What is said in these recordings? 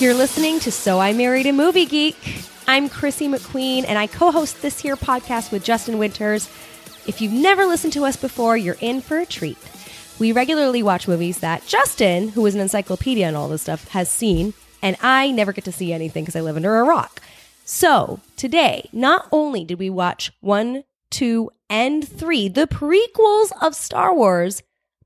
You're listening to So I Married a Movie Geek. I'm Chrissy McQueen, and I co host this here podcast with Justin Winters. If you've never listened to us before, you're in for a treat. We regularly watch movies that Justin, who is an encyclopedia and all this stuff, has seen, and I never get to see anything because I live under a rock. So today, not only did we watch one, two, and three, the prequels of Star Wars,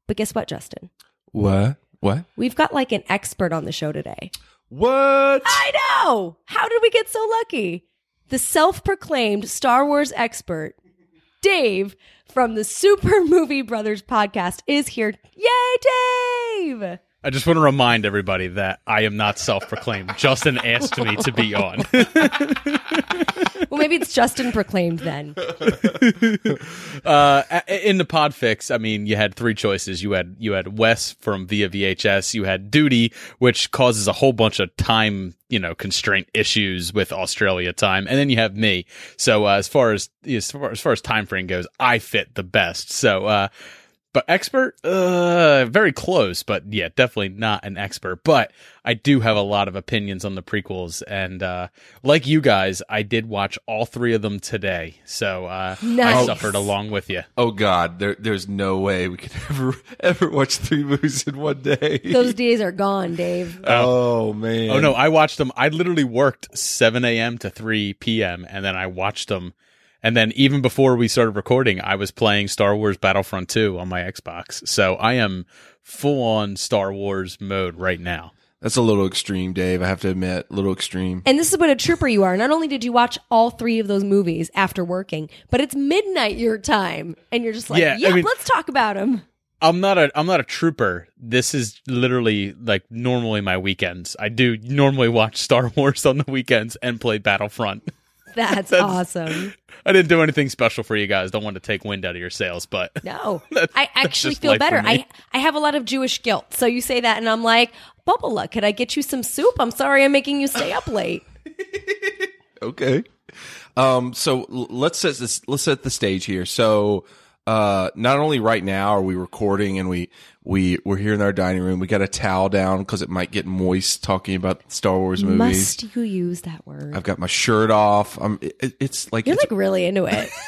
but guess what, Justin? What? What? We've got like an expert on the show today. What? I know! How did we get so lucky? The self proclaimed Star Wars expert, Dave from the Super Movie Brothers podcast, is here. Yay, Dave! I just want to remind everybody that I am not self-proclaimed. Justin asked me to be on. Well, maybe it's Justin proclaimed then. uh, in the Podfix, I mean, you had three choices. You had you had Wes from Via VHS. You had Duty, which causes a whole bunch of time, you know, constraint issues with Australia time, and then you have me. So uh, as far as as far as far as time frame goes, I fit the best. So. uh but expert uh very close but yeah definitely not an expert. But i do have a lot of opinions on the prequels and uh like you guys i did watch all three of them today. So uh i suffered along with you Oh God, there, there's no way we could ever ever watch three movies in one day. Those days are gone, Dave. oh man. oh no. I watched them. I literally worked 7 a.m to 3 p.m and then i watched them and then even before we started recording i was playing star wars battlefront 2 on my xbox so i am full on star wars mode right now That's a little extreme, Dave. I have to admit, a little extreme. And this is what a trooper you are. Not only did you watch all three of those movies after working, but it's midnight your time, and you're just like, Yeah, yeah, I mean- let's talk about them. I'm not a I'm not a trooper. This is literally like normally my weekends. I do normally watch Star Wars on the weekends and play Battlefront. That's, awesome. I didn't do anything special for you guys. Don't want to take wind out of your sails, but No, I actually feel better. I I have a lot of Jewish guilt. So you say that, and I'm like, Bubba, could I get you some soup? I'm sorry, I'm making you stay up late. Okay. Um. So let's set this. Let's set the stage here. So, uh, not only right now are we recording and we we we're here in our dining room. We got a towel down because it might get moist talking about Star Wars movies. Must you use that word? I've got my shirt off. I'm. It, it's like You're it's, like really into it.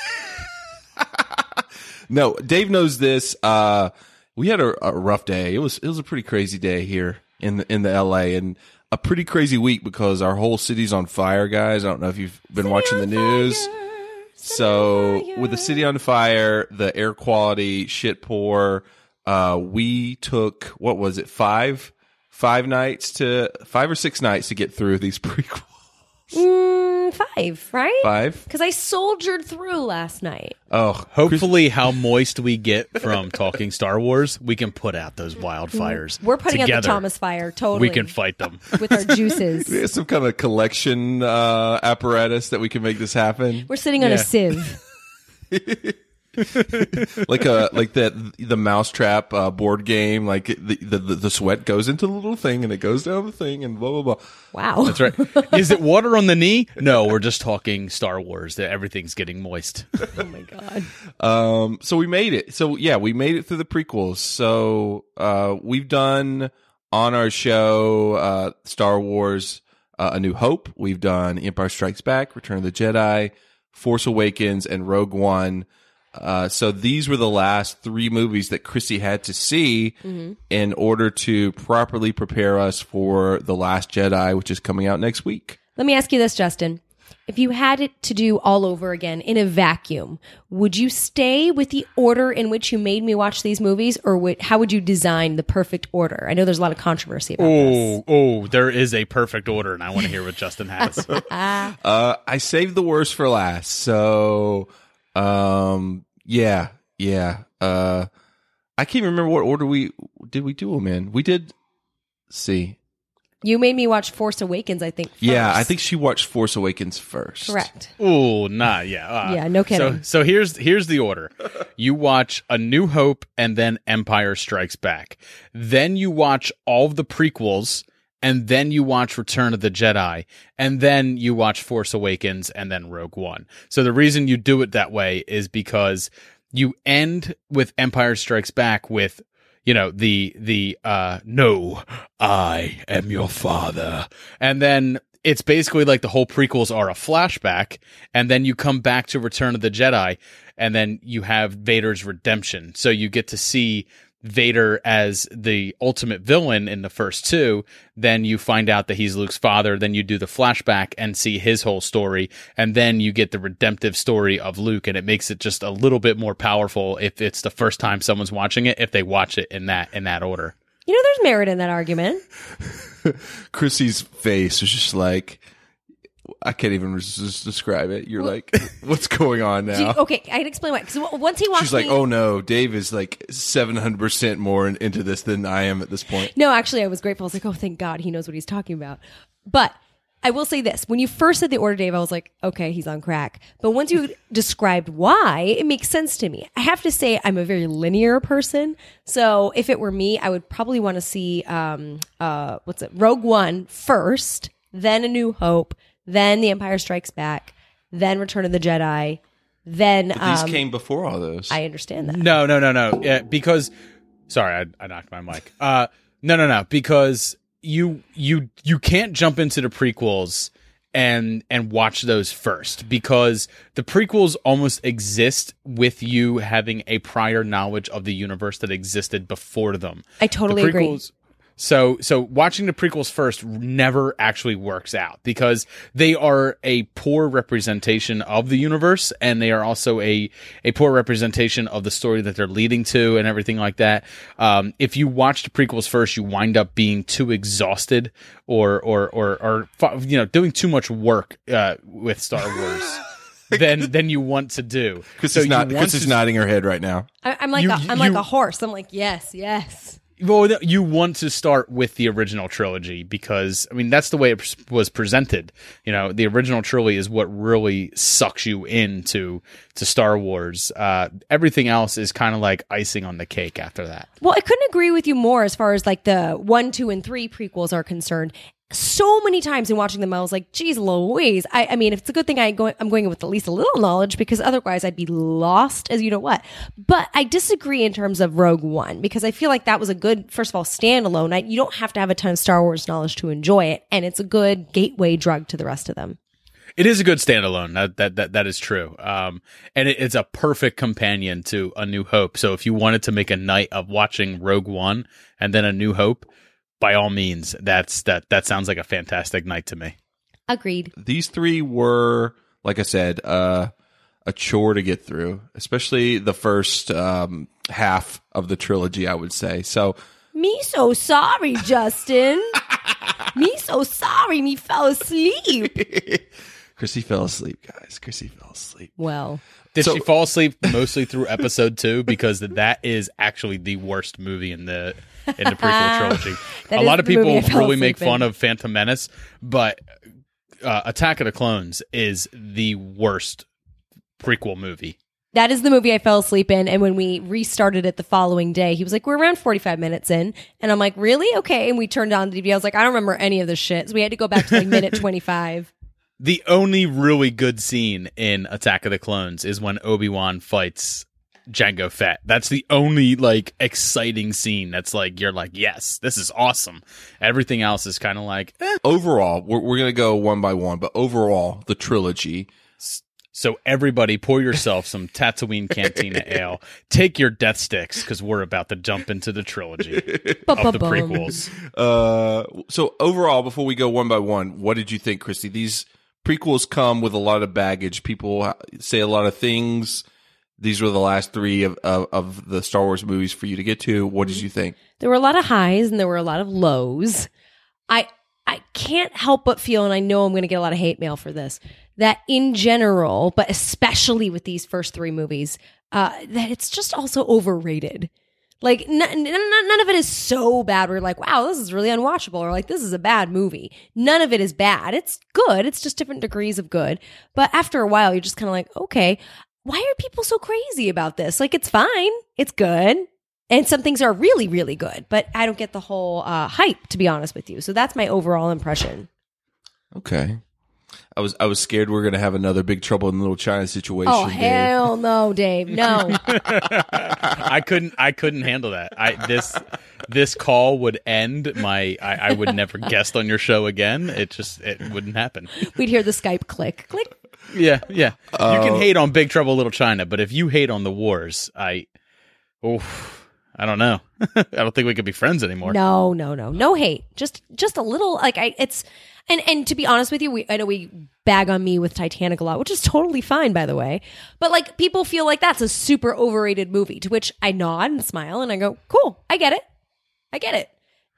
No, Dave knows this. Uh, we had a, a rough day. It was it was a pretty crazy day here in the, in the LA and a pretty crazy week because our whole city's on fire, guys. I don't know if you've been watching the news. So with the city on fire, the air quality shit poor. Uh, we took what was it five five nights to five or six nights to get through these prequels. Five, right? Five. Because I soldiered through last night. Oh, hopefully how moist we get from talking Star Wars, we can put out those wildfires. We're putting out the Thomas fire totally. We can fight them. with our juices. we have some kind of collection uh, apparatus that we can make this happen. We're sitting on a sieve. like a like that the mousetrap uh, board game. Like the, the the sweat goes into the little thing and it goes down the thing and blah blah blah. Wow. That's right. Is it water on the knee? No, we're just talking Star Wars. That everything's getting moist. Oh my god. Um, so we made it. So yeah, we made it through the prequels. So uh, we've done on our show uh, Star Wars: uh, A New Hope. We've done Empire Strikes Back, Return of the Jedi, Force Awakens, and Rogue One. Uh, so these were the last three movies that Chrissy had to see in order to properly prepare us for the Last Jedi, which is coming out next week. Let me ask you this, Justin. If you had it to do all over again in a vacuum, would you stay with the order in which you made me watch these movies, or would, how would you design the perfect order? I know there's a lot of controversy about this. Oh, oh, there is a perfect order, and I want to hear what Justin has. Uh, I saved the worst for last. So, um, yeah, yeah. Uh, I can't remember what order we did we do them in. We did see. You made me watch Force Awakens, I think. Yeah. I think she watched Force Awakens first. correct. Ooh, nah, yeah, uh, Yeah, no kidding. So, so here's here's the order: you watch A New Hope and then Empire Strikes Back. Then you watch all of the prequels, and then you watch Return of the Jedi, and then you watch Force Awakens, and then Rogue One. So the reason you do it that way is because you end with Empire Strikes Back with you know the the uh no i am your father and then it's basically like the whole prequels are a flashback and then you come back to return of the jedi and then you have vader's redemption so you get to see Vader as the ultimate villain in the first two, then you find out that he's Luke's father, then you do the flashback and see his whole story, and then you get the redemptive story of Luke, and it makes it just a little bit more powerful if it's the first time someone's watching it, if they watch it in that in that order. You know, there's merit in that argument. Chrissy's face was just like, I can't even res- describe it. You're like, what's going on Do you- now? okay, I can explain why. Because once he watched She's like, me- oh no, Dave is like 700% more in, into this than I am at this point. No, actually, I was grateful. I was like, oh, thank God he knows what he's talking about. But I will say this when you first said the order, Dave, I was like, okay, he's on crack. But once you described why, it makes sense to me. I have to say, I'm a very linear person. So if it were me, I would probably want to see, um, uh, what's it, Rogue One first, then A New Hope, then The Empire Strikes Back, then Return of the Jedi, then. But these um, came before all those. I understand that. No, no, no, no. Yeah, because sorry, I, I knocked my mic. Uh, no, no, no. Because you you you can't jump into the prequels and and watch those first because the prequels almost exist with you having a prior knowledge of the universe that existed before them. I totally the agree. Prequels, So so watching the prequels first never actually works out because they are a poor representation of the universe and they are also a a poor representation of the story that they're leading to and everything like that. Um, if you watch the prequels first, you wind up being too exhausted or or or or you know doing too much work uh, with Star Wars. than than you want to do. Chrissy's, you not, want Chrissy's to- nodding her head right now. I, I'm like You- a, I'm like a horse. I'm like yes, yes. Well, you want to start with the original trilogy because I mean that's the way it was presented. You know, the original trilogy is what really sucks you into to Star Wars. Uh, everything else is kind of like icing on the cake after that. Well, I couldn't agree with you more as far as like the one, two, and three prequels are concerned. So many times in watching them, I was like, "Geez, Louise!" I, I mean, it's a good thing I go, I'm going in with at least a little knowledge because otherwise I'd be lost as you know what. But I disagree in terms of Rogue One because I feel like that was a good, first of all, standalone. I, you don't have to have a ton of Star Wars knowledge to enjoy it, and it's a good gateway drug to the rest of them. It is a good standalone. That that that, that is true. Um, and it, it's a perfect companion to A New Hope. So if you wanted to make a night of watching Rogue One and then A New Hope, by all means, that's that that sounds like a fantastic night to me. Agreed. These three were, like I said, uh, a chore to get through, especially the first um, half of the trilogy, I would say. So Me so sorry, Justin. me so sorry. Me fell asleep. Chrissy fell asleep, guys. Chrissy fell asleep. Well. Did So- she fall asleep mostly through episode two? Because that is actually the worst movie in the in the prequel trilogy. A lot of people really make asleep in. fun of Phantom Menace, but uh, Attack of the Clones is the worst prequel movie. That is the movie I fell asleep in. And when we restarted it the following day, he was like, We're around 45 minutes in. And I'm like, Really? Okay. And we turned on the DVD. I was like, I don't remember any of this shit. So we had to go back to like minute 25. The only really good scene in Attack of the Clones is when Obi Wan fights Django Fett. That's the only like exciting scene. That's like you're like, yes, this is awesome. Everything else is kind of like, eh. Overall, we're, we're going to go one by one, but overall, the trilogy. So everybody, pour yourself some Tatooine Cantina ale. Take your death sticks because we're about to jump into the trilogy of the prequels. Uh, so overall, before we go one by one, what did you think, Christy? These prequels come with a lot of baggage. People say a lot of things. These were the last three of, of, of the Star Wars movies for you to get to. What did you think? There were a lot of highs and there were a lot of lows. I I can't help but feel, and I know I'm going to get a lot of hate mail for this, that in general, but especially with these first three movies, uh, that it's just also overrated. Like n- n- none of it is so bad. We're like, wow, this is really unwatchable, or like this is a bad movie. None of it is bad. It's good. It's just different degrees of good. But after a while, you're just kind of like, okay, why are people so crazy about this? Like, it's fine. It's good. And some things are really, really good, but I don't get the whole uh, hype, to be honest with you. So that's my overall impression. Okay. I was I was scared we are gonna have another big trouble in the Little China situation. Oh Dave. hell no, Dave! No, I couldn't. I couldn't handle that. I this this call would end my. I, I would never guest on your show again. It just it wouldn't happen. we'd hear the Skype click, click. Yeah, yeah. you can uh, hate on Big Trouble Little China, but if you hate on the wars, I, oh, I don't know. I don't think we could be friends anymore. No, no, no, no hate. Just, just a little. Like I, it's, and and to be honest with you, we I know we bag on me with Titanic a lot, which is totally fine, by the way. But like people feel like that's a super overrated movie, to which I nod and smile and I go, cool, I get it, I get it.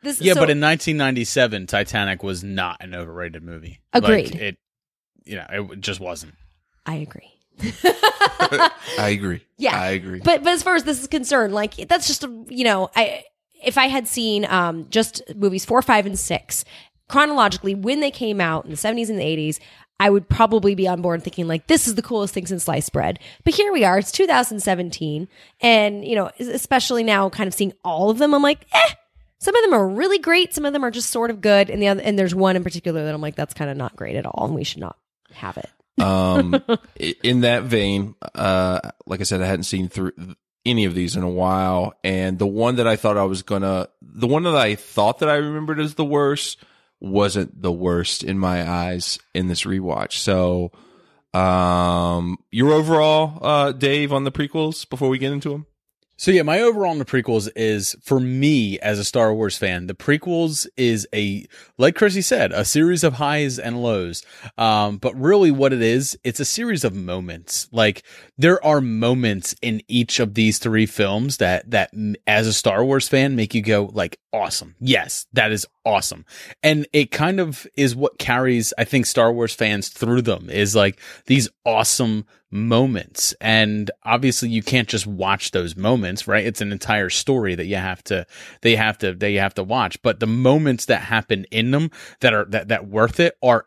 This, Yeah, so- but in 1997, Titanic was not an overrated movie. Agreed. Like, it, you know, it just wasn't. I agree. I agree. Yeah, I agree. But but as far as this is concerned, like that's just a, you know, I if I had seen um just movies four, five, and six chronologically when they came out in the seventies and the eighties, I would probably be on board thinking like this is the coolest thing since sliced bread. But here we are, it's 2017, and you know, especially now, kind of seeing all of them, I'm like, eh. Some of them are really great. Some of them are just sort of good, and the other, and there's one in particular that I'm like, that's kind of not great at all, and we should not have it. um, in that vein, uh, like I said, I hadn't seen through any of these in a while, and the one that I thought I was gonna, the one that I thought that I remembered as the worst, wasn't the worst in my eyes in this rewatch. So, um, your overall, uh, Dave, on the prequels before we get into them. So yeah, my overall on the prequels is for me as a Star Wars fan, the prequels is a like Chrissy said, a series of highs and lows. Um, but really what it is, it's a series of moments. Like there are moments in each of these three films that that as a Star Wars fan make you go like awesome. Yes, that is awesome. And it kind of is what carries I think Star Wars fans through them is like these awesome moments. And obviously you can't just watch those moments right? It's an entire story that you have to they have to they have to watch. But the moments that happen in them that are that that worth it are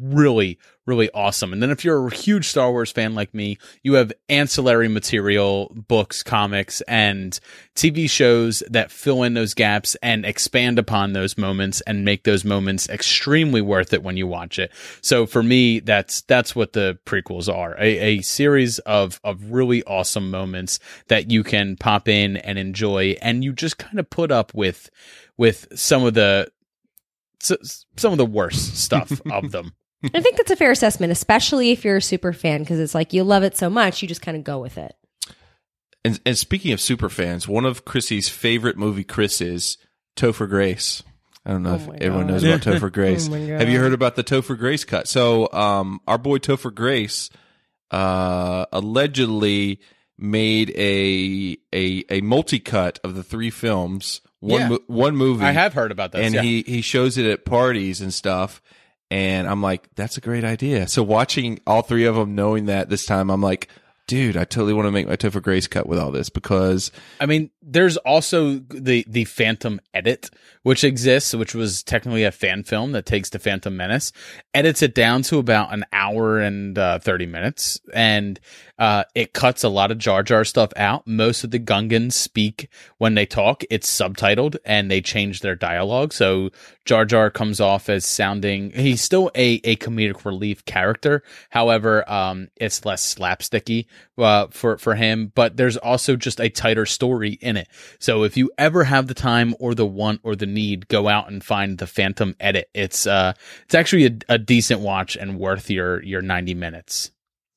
really really awesome. And then if you're a huge star wars fan like me you have ancillary material books comics and tv shows that fill in those gaps and expand upon those moments and make those moments extremely worth it when you watch it. So for me that's that's what the prequels are. A, a series of of really awesome moments that you can pop in and enjoy. And you just kind of put up with with some of the s- some of the worst stuff of them I think that's a fair assessment, especially if you're a super fan, because it's like you love it so much, you just kind of go with it. And, and speaking of super fans, one of Chrissy's favorite movie, Chris, is Topher Grace. I don't know if my everyone God. knows about Topher Grace. Oh. Have you heard about the Topher Grace cut? So, um, our boy Topher Grace, uh, allegedly made a a a multi cut of the three films, one Yeah. mo- one movie. i have heard about this and yeah. he he shows it at parties and stuff. And I'm like, that's a great idea. So watching all three of them, knowing that this time, I'm like, dude, I totally want to make my Topher Grace cut with all this because I mean, there's also the the Phantom edit, which exists, which was technically a fan film that takes the Phantom Menace, edits it down to about an hour and uh, thirty minutes, and uh, it cuts a lot of Jar Jar stuff out. Most of the Gungans speak when they talk; it's subtitled, and they change their dialogue. So Jar Jar comes off as sounding he's still a a comedic relief character. However, um, it's less slapsticky uh, for for him, but there's also just a tighter story in it. So if you ever have the time or the want or the need, go out and find the Phantom edit. It's uh it's actually a, a decent watch and worth your your 90 minutes.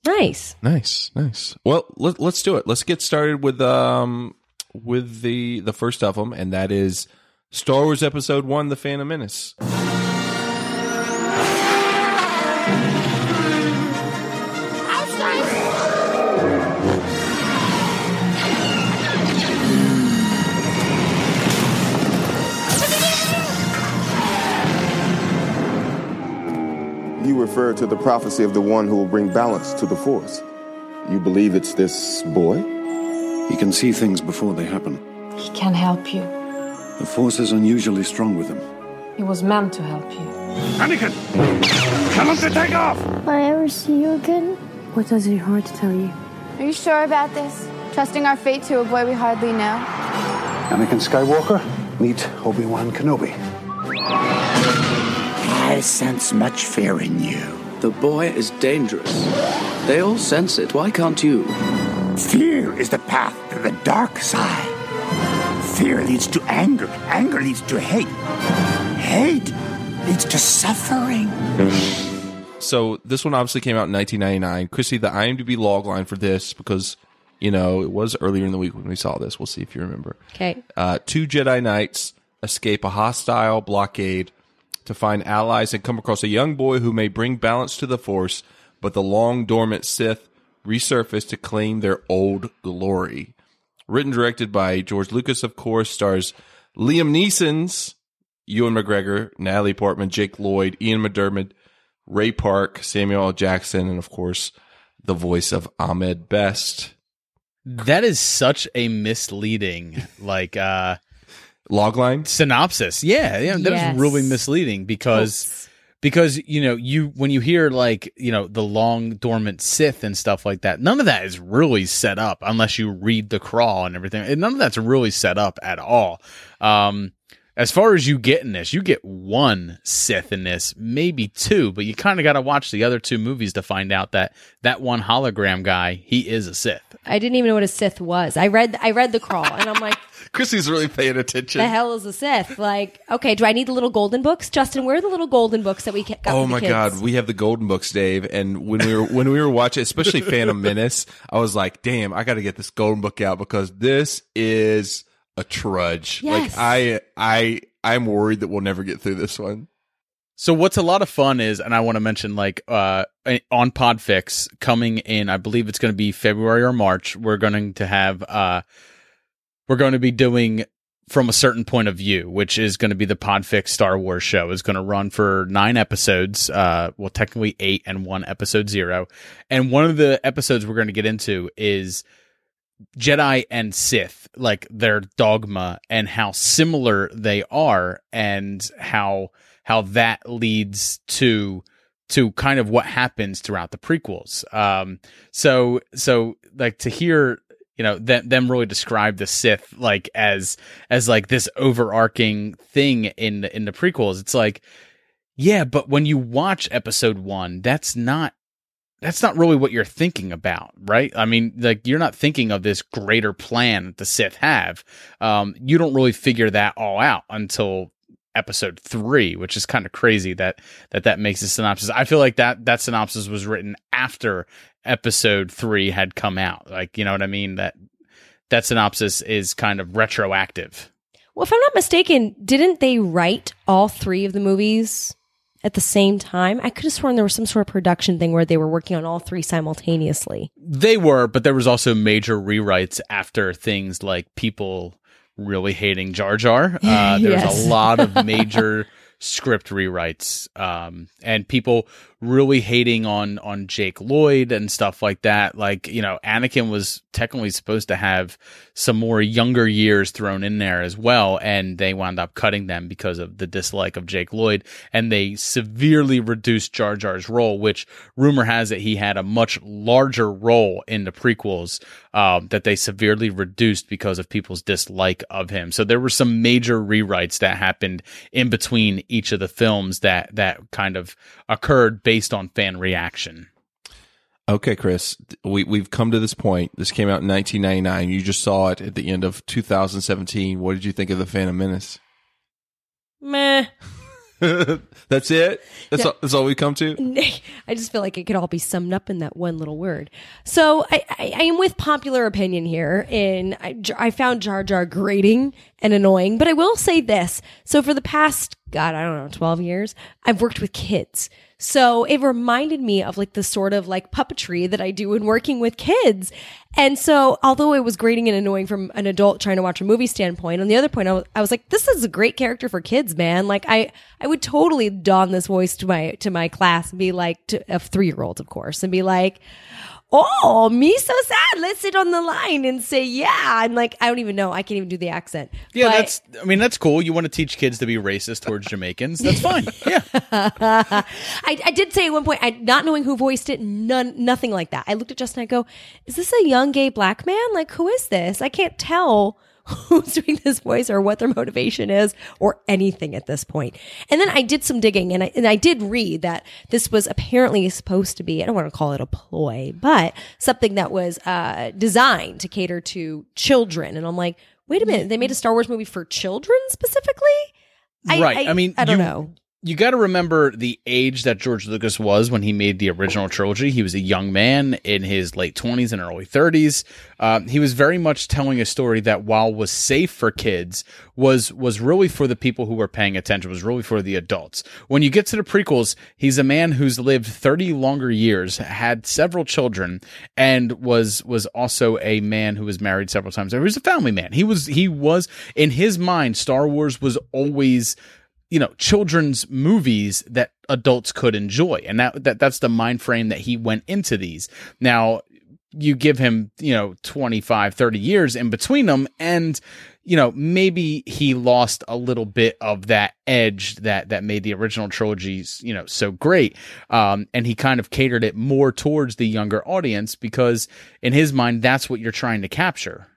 Nice. Nice, nice. Well, let, let's do it. Let's get started with um with the the first of them, and that is Star Wars Episode One: The Phantom Menace. Refer to the prophecy of the one who will bring balance to the Force. You believe it's this boy? He can see things before they happen. He can help you. The Force is unusually strong with him. He was meant to help you. Anakin! Tell him to take off! Will I ever see you again? What does your heart tell you? Are you sure about this? Trusting our fate to a boy we hardly know? Anakin Skywalker, meet Obi-Wan Kenobi. I sense much fear in you. The boy is dangerous. They all sense it. Why can't you? Fear is the path to the dark side. Fear leads to anger. Anger leads to hate. Hate leads to suffering. So this one obviously came out in 1999. Chrissy, the IMDb logline for this because you know it was earlier in the week when we saw this. We'll see if you remember. Okay. Uh, two Jedi Knights escape a hostile blockade to find allies and come across a young boy who may bring balance to the Force, but the long dormant Sith resurface to claim their old glory. Written directed by George Lucas, of course, stars Liam Neeson's Ewan McGregor, Natalie Portman, Jake Lloyd, Ian McDiarmid, Ray Park, Samuel L. Jackson, and of course, the voice of Ahmed Best. That is such a misleading, like, uh, logline synopsis. Yeah, yeah, that Yes. is really misleading because because you know you when you hear like you know the long dormant Sith and stuff like that, none of that is really set up unless you read the crawl and everything. And none of that's really set up at all. Um, as far as you get in this, you get one Sith in this, maybe two, but you kind of got to watch the other two movies to find out that that one hologram guy, he is a Sith. I didn't even know what a Sith was. I read I read the crawl and I'm like, Chrissy's really paying attention. the hell is a Sith? Like, okay, do I need the little golden books? Justin, where are the little golden books that we ca- got Oh for the my kids? god, we have the golden books, Dave. And when we were when we were watching, especially Phantom Menace, I was like, "Damn, I got to get this golden book out because this is a trudge." Yes. Like I, I, I'm worried that we'll never get through this one. So what's a lot of fun is, and I want to mention like uh on Podfix coming in, I believe it's going to be February or March. We're going to have uh we're going to be doing from a certain point of view, which is going to be the Podfix Star Wars show. is going to run for nine episodes, uh, well, technically eight and one episode zero. And one of the episodes we're going to get into is Jedi and Sith, like their dogma and how similar they are and how how that leads to to kind of what happens throughout the prequels. Um so so like to hear you know them them really describe the Sith like as as like this overarching thing in the, in the prequels. It's like yeah, but when you watch episode 1, that's not that's not really what you're thinking about, right? I mean, like you're not thinking of this greater plan that the Sith have. Um, you don't really figure that all out until episode three, which is kind of crazy that that that makes a synopsis. I feel like that that synopsis was written after episode three had come out. Like, you know what I mean? That that synopsis is kind of retroactive. Well, if I'm not mistaken, didn't they write all three of the movies at the same time? I could have sworn there was some sort of production thing where they were working on all three simultaneously. They were, but there was also major rewrites after things like people really hating Jar Jar. Uh, there was a lot of major script rewrites, um, and people really hating on on Jake Lloyd and stuff like that. Like you know, Anakin was technically supposed to have some more younger years thrown in there as well, and they wound up cutting them because of the dislike of Jake Lloyd, and they severely reduced Jar Jar's role, which rumor has it he had a much larger role in the prequels um, that they severely reduced because of people's dislike of him. So there were some major rewrites that happened in between each of the films that that kind of occurred based on fan reaction. Okay, Chris, we we've come to this point. This came out in 1999. You just saw it at the end of 2017. What did you think of the Phantom Menace? Meh. That's it. That's Yeah. all, that's all we come to. I just feel like it could all be summed up in that one little word. So I, I, I am with popular opinion here, and I, I found Jar Jar grating and annoying. But I will say this: so for the past, God, I don't know, twelve years, I've worked with kids. So it reminded me of like the sort of like puppetry that I do in working with kids. And so although it was grating and annoying from an adult trying to watch a movie standpoint, on the other point, I was, I was like, this is a great character for kids, man. Like I, I would totally don this voice to my, to my class and be like, to, of three year olds, of course, and be like, oh, me so sad. Let's sit on the line and say, yeah. I'm like, I don't even know. I can't even do the accent. Yeah, But- that's. I mean, that's cool. You want to teach kids to be racist towards Jamaicans? That's fine. Yeah. I, I did say at one point, I, not knowing who voiced it, none, nothing like that. I looked at Justin. I go, "Is this a young gay black man? Like, who is this? I can't tell who's doing this voice or what their motivation is or anything at this point." And then I did some digging, and I and I did read that this was apparently supposed to be. I don't want to call it a ploy, but something that was uh, designed to cater to children. And I'm like, wait a minute, they made a Star Wars movie for children specifically. right. I, mean, I don't you, know. You got to remember the age that George Lucas was when he made the original trilogy. He was a young man in his late 20s and early 30s. Um, he was very much telling a story that while was safe for kids, was was really for the people who were paying attention, was really for the adults. When you get to the prequels, he's a man who's lived 30 longer years, had several children, and was was also a man who was married several times. He was a family man. He was he was in his mind, Star Wars was always you know children's movies that adults could enjoy. And that, that that's the mind frame that he went into these. Now you give him you know 25 30 years in between them and you know maybe he lost a little bit of that edge that that made the original trilogies you know so great. Um and he kind of catered it more towards the younger audience because in his mind that's what you're trying to capture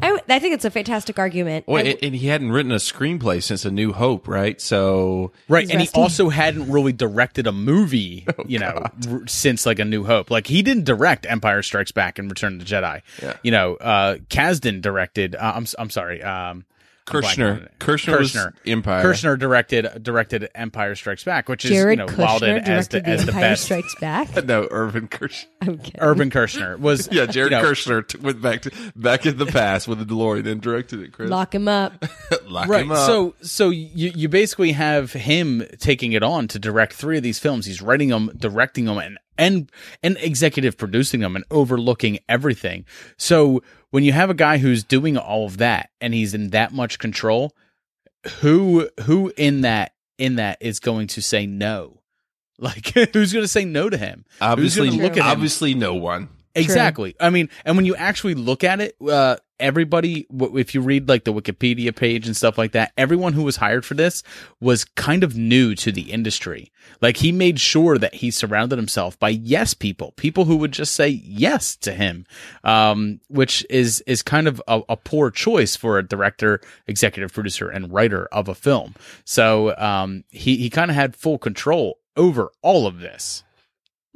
I, I think it's a fantastic argument. Well, and, and he hadn't written a screenplay since A New Hope, right? So Right, He's and rusty. he also hadn't really directed a movie, you know, r- since like A New Hope. Like he didn't direct Empire Strikes Back and Return of the Jedi. Yeah. You know, uh Kasdan directed. Uh, I'm s- I'm sorry. Um, I'm Kershner. Kershner was Empire. Kershner directed directed Empire Strikes Back, which is Jared you know Kushner lauded as directed the as the Empire best. Strikes Back. no, Irvin Kershner. I'm. Urban Kershner was Yeah, Jared you know, Kirshner t- went back to back in the past with the DeLorean and directed it. Chris, Lock him up. Lock right him up. so so you you basically have him taking it on to direct three of these films he's writing them directing them and and and executive producing them and overlooking everything so when you have a guy who's doing all of that and he's in that much control who who in that in that is going to say no? Like who's going to say no to him? Obviously, look at him? obviously, no one. Exactly. I mean, and when you actually look at it, uh, everybody, if you read like the Wikipedia page and stuff like that, everyone who was hired for this was kind of new to the industry. Like he made sure that he surrounded himself by yes people, people who would just say yes to him, um, which is is kind of a, a poor choice for a director, executive producer, and writer of a film. So um, he he kind of had full control over all of this.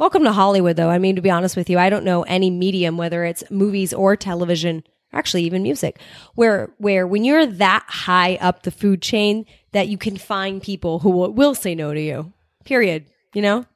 Welcome to Hollywood, though. I mean, to be honest with you, I don't know any medium, whether it's movies or television, actually even music, where where when you're that high up the food chain, that you can find people who will, will say no to you. Period. You know.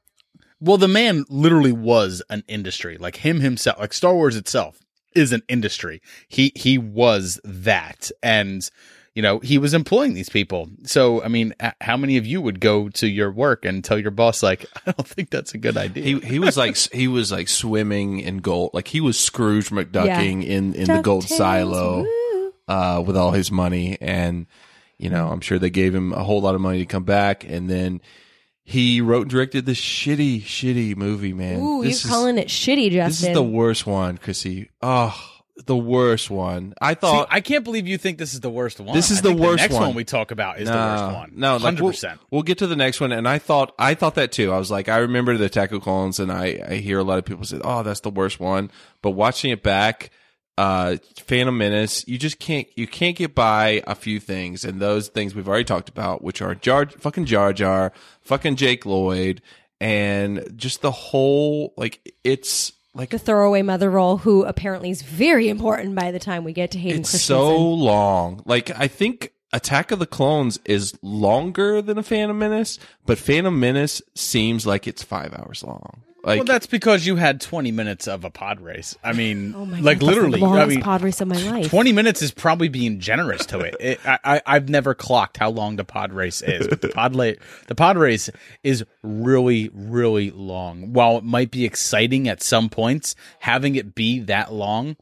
Well, the man literally was an industry, like him himself, like Star Wars itself is an industry. He he was that, and you know he was employing these people. So, I mean, how many of you would go to your work and tell your boss, like, I don't think that's a good idea? He he was like he was like swimming in gold, like he was Scrooge McDucking in in the gold DuckTales, silo woo. uh, with all his money, and you know I'm sure they gave him a whole lot of money to come back, and then he wrote and directed this shitty shitty movie, man. Ooh, this you're calling it shitty, Justin. This is the worst one, Chrissy. Oh, the worst one. I See, thought I can't believe you think this is the worst one. This is the worst next one. one. we talk about is the worst one. No, like, hundred we'll, percent. we'll get to the next one, and I thought I thought that too. I was like, I remember the Attack of Clones, and I I hear a lot of people say, "Oh, that's the worst one." But watching it back, uh, Phantom Menace, you just can't you can't get by a few things, and those things we've already talked about, which are Jar fucking Jar Jar, fucking Jake Lloyd, and just the whole like it's like the throwaway mother role, who apparently is very important by the time we get to Hayden it's Christensen. so long. Like I think Attack of the Clones is longer than a Phantom Menace, but Phantom Menace seems like it's five hours long. Like well, that's because you had twenty minutes of a pod race. I mean, Oh like God, literally, the longest I mean, pod race of my life. 20 minutes is probably being generous to it. it I, I, I've never clocked how long the pod race is, but the pod, la- the pod race is really, really long. While it might be exciting at some points, having it be that long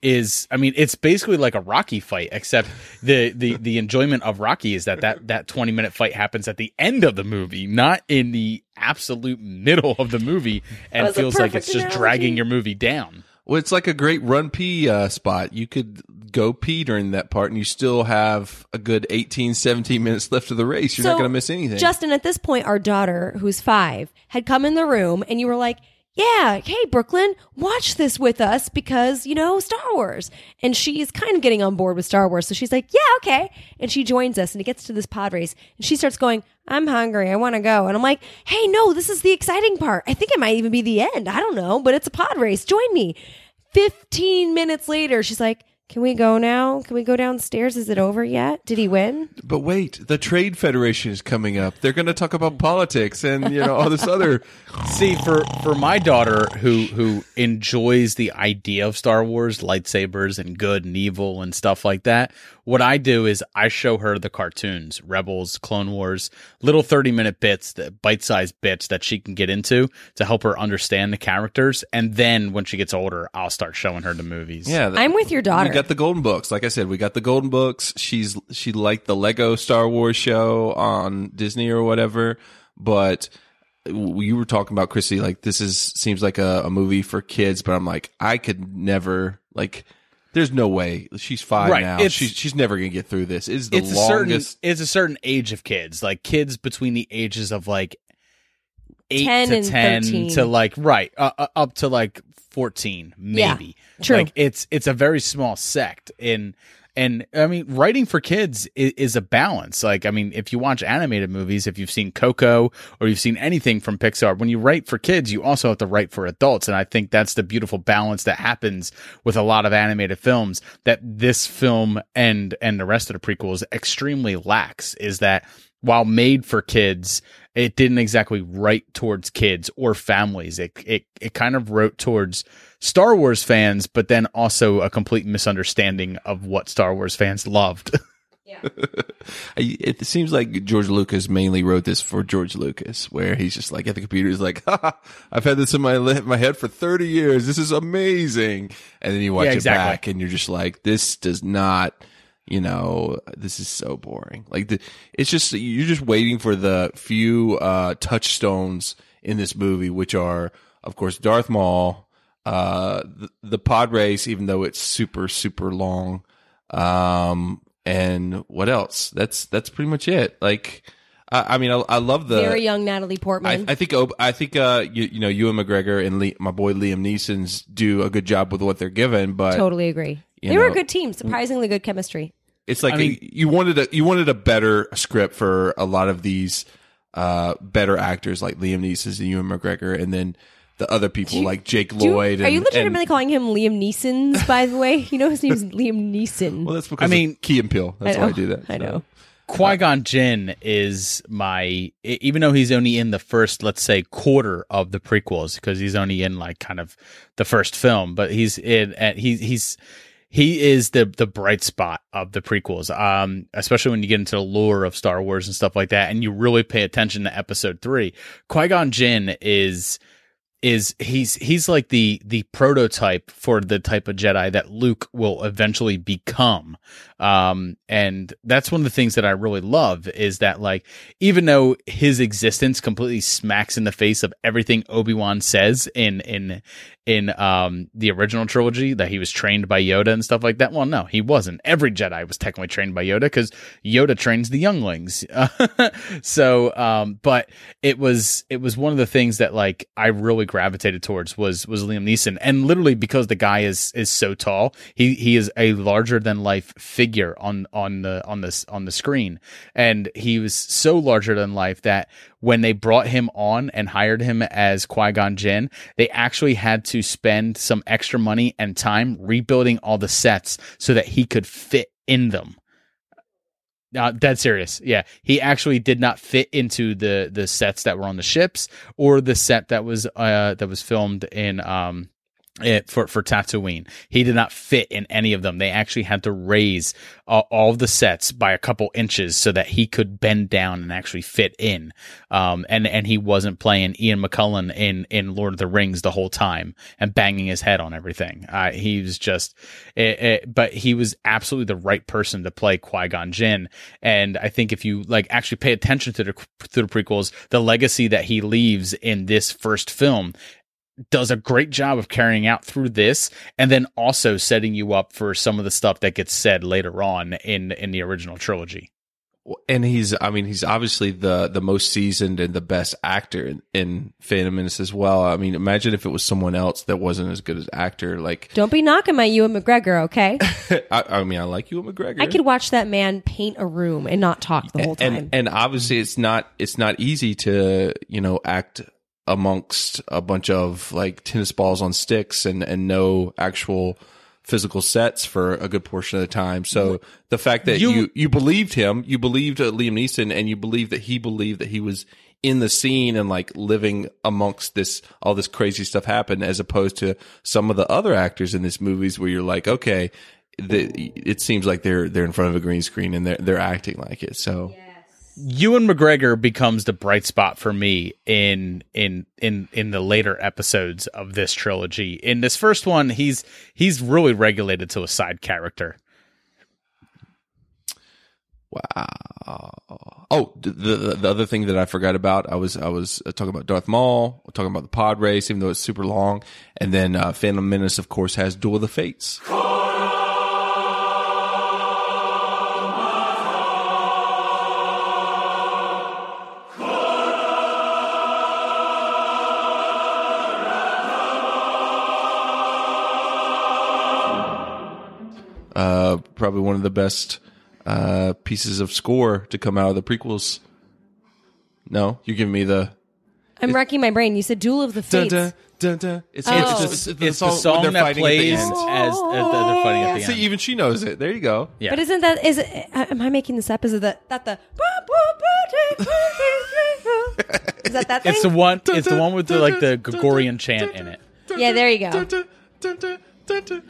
is, I mean, it's basically like a Rocky fight, except the, the, the enjoyment of Rocky is that, that that 20 minute fight happens at the end of the movie, not in the absolute middle of the movie and feels like it's just analogy. dragging your movie down. Well, it's like a great run pee uh, spot. You could go pee during that part and you still have a good 18, 17 minutes left of the race. You're not going to miss anything. Justin, at this point, our daughter, who's five, had come in the room and you were like, yeah, hey, Brooklyn, watch this with us because, you know, Star Wars. And she's kind of getting on board with Star Wars. So she's like, yeah, okay. And she joins us and it gets to this pod race and she starts going, I'm hungry. I want to go. And I'm like, hey, no, this is the exciting part. I think it might even be the end. I don't know, but it's a pod race. Join me. 15 minutes later, she's like, can we go now? Can we go downstairs? Is it over yet? Did he win? But wait, the Trade Federation is coming up. They're going to talk about politics and, you know, all this other. See, for for my daughter who who enjoys the idea of Star Wars, lightsabers and good and evil and stuff like that, what I do is I show her the cartoons, Rebels, Clone Wars, little 30-minute bits, the bite-sized bits that she can get into to help her understand the characters, and then when she gets older, I'll start showing her the movies. Yeah, I'm with your daughter. We got the golden books. Like I said, we got the golden books. She's she liked the Lego Star Wars show on Disney or whatever. But you were talking about Chrissy, like this is seems like a, a movie for kids. But I'm like, I could never like. There's no way she's five Right, now. it's- She's she's never gonna get through this. It's the it's a certain longest. it's a certain age of kids, like kids between the ages of like eight 10 to ten 13. to like right uh, uh, up to like fourteen, Yeah, maybe. true. Like it's it's a very small sect in. And I mean, writing for kids is, is a balance. Like, I mean, if you watch animated movies, if you've seen Coco or you've seen anything from Pixar, when you write for kids, you also have to write for adults. And I think that's the beautiful balance that happens with a lot of animated films that this film and, and the rest of the prequels extremely lacks is that while made for kids, it didn't exactly write towards kids or families. It, it, it kind of wrote towards Star Wars fans, but then also a complete misunderstanding of what Star Wars fans loved. I- It seems like George Lucas mainly wrote this for George Lucas, where he's just like at the computer, he's like, ha, "I've had this in my li- my head for thirty years. This is amazing." And then you watch Yeah, it back, and you're just like, "This does not." You know, this is so boring. Like the, it's just you're just waiting for the few uh, touchstones in this movie, which are, of course, Darth Maul, uh, the, the pod race, even though it's super super long, um, and what else? That's that's pretty much it. Like, I, I mean, I, I love the Very young Natalie Portman. I think I think uh you, you know Ewan McGregor and Lee, my boy Liam Neeson's do a good job with what they're given, but totally agree. you They were a good team. Surprisingly good chemistry. It's like I mean- you wanted a you wanted a better script for a lot of these uh better actors like Liam Neeson and Ewan McGregor, and then the other people you- like Jake Do you- Lloyd. are you and- legitimately and- calling him Liam Neeson's, by the way? You know his name's Liam Neeson. well, that's because I mean- of Key and Peele. That's I why I do that. I know. Qui Gon Jinn is my, even though he's only in the first, let's say, quarter of the prequels, because he's only in like kind of the first film, but he's in, and he's he's he is the the bright spot of the prequels. Um, especially when you get into the lore of Star Wars and stuff like that, and you really pay attention to Episode Three. Qui Gon Jinn is is he's he's like the the prototype for the type of Jedi that Luke will eventually become. Um and that's one of the things that I really love is that like even though his existence completely smacks in the face of everything Obi-Wan says in in in um the original trilogy that he was trained by Yoda and stuff like that. Well, no, he wasn't. Every Jedi was technically trained by Yoda cuz Yoda trains the younglings. so um but it was it was one of the things that like I really gravitated towards was was Liam Neeson. And literally because the guy is is so tall he he is a larger than life figure on on the on this on the screen. And he was so larger than life that when they brought him on and hired him as Qui-Gon Jinn they actually had to spend some extra money and time rebuilding all the sets so that he could fit in them uh, dead serious. Yeah, he actually did not fit into the the sets that were on the ships or the set that was uh that was filmed in um it, for for Tatooine. He did not fit in any of them. They actually had to raise uh, all of the sets by a couple inches so that he could bend down and actually fit in. Um, and and he wasn't playing Ian McKellen in in Lord of the Rings the whole time and banging his head on everything. Uh, he was just, it, it, but he was absolutely the right person to play Qui Gon Jinn. And I think if you like actually pay attention to the to the prequels, the legacy that he leaves in this first film does a great job of carrying out through this and then also setting you up for some of the stuff that gets said later on in in the original trilogy and he's i mean he's obviously the the most seasoned and the best actor in, in phantom menace as well i mean imagine if it was someone else that wasn't as good as actor like Don't be knocking my Ewan McGregor, okay? I, I mean i like Ewan McGregor I could watch that man paint a room and not talk the whole time. and and obviously it's not it's not easy to you know act amongst a bunch of like tennis balls on sticks and and no actual physical sets for a good portion of the time. So the fact that you You- you, believed him, you believed uh, Liam Neeson, and you believed that he believed that he was in the scene and like living amongst this all this crazy stuff happened, as opposed to some of the other actors in this movies where you're like, okay. The, it seems like they're they're in front of a green screen and they're they're acting like it. So Ewan McGregor becomes the bright spot for me in in in in the later episodes of this trilogy. In this first one, he's he's really regulated to a side character. Wow. Oh, the, the the other thing that I forgot about, I was I was uh, talking about Darth Maul, talking about the pod race, even though it's super long, and then uh, Phantom Menace, of course, has Duel of the Fates. Uh, probably one of the best uh, pieces of score to come out of the prequels. No, you're giving me the I'm wrecking my brain. You said Duel of the dun, Fates. dun, dun, dun. It's, Oh. it's, It's, the it's the song when they're that fighting at the plays end. as, as they're fighting at the See, end. even she knows it. There you go. Yeah. But isn't that is it? Am I making this up? Is it the, that the? Is that that thing? It's the one. It's the one with the like the Gregorian chant in it. Yeah, there you go.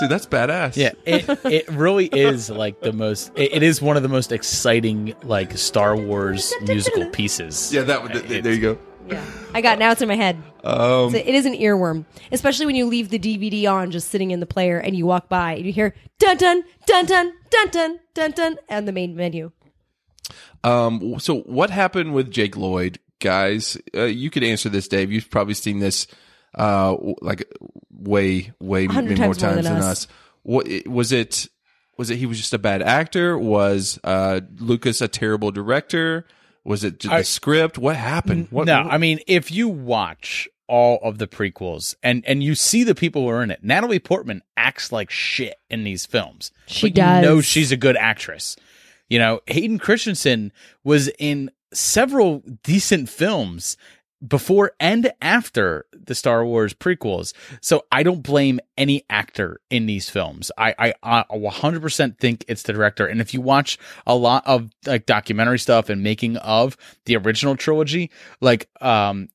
See, that's badass. Yeah, it it really is like the most. It, it is one of the most exciting like Star Wars musical pieces. Yeah, that. th- th- there you go. Yeah, I got now. It's in my head. Um, So it is an earworm, especially when you leave the DVD on, just sitting in the player, and you walk by and you hear dun dun dun dun dun dun dun dun on the main menu. Um, so what happened with Jake Lloyd, guys? Uh, you could answer this, Dave. You've probably seen this, uh, like way, way hundred many more times more times than than us. us. What was it? Was it he was just a bad actor? Was uh, Lucas a terrible director? Was it just I- the script? What happened? What, no, what- I mean if you watch all of the prequels and and you see the people who are in it, Natalie Portman acts like shit in these films. She but You know she's a good actress. You know, Hayden Christensen was in several decent films before and after the Star Wars prequels. So I don't blame any actor in these films. I, I, I 100% think it's the director. And if you watch a lot of like documentary stuff and making of the original trilogy, like, um,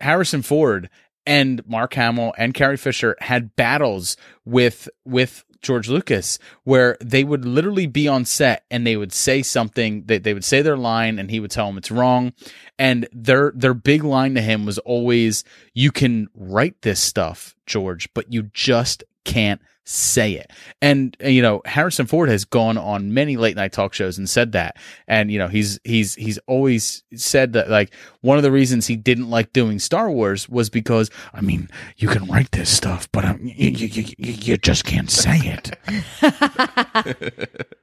Harrison Ford and Mark Hamill and Carrie Fisher had battles with with George Lucas where they would literally be on set and they would say something that they would say their line and he would tell them it's wrong. And their their big line to him was always you can write this stuff George but you just can't say it. And you know, Harrison Ford has gone on many late night talk shows and said that. And you know, he's he's he's always said that like one of the reasons he didn't like doing Star Wars was because I mean, you can write this stuff, but you, you, you you just can't say it.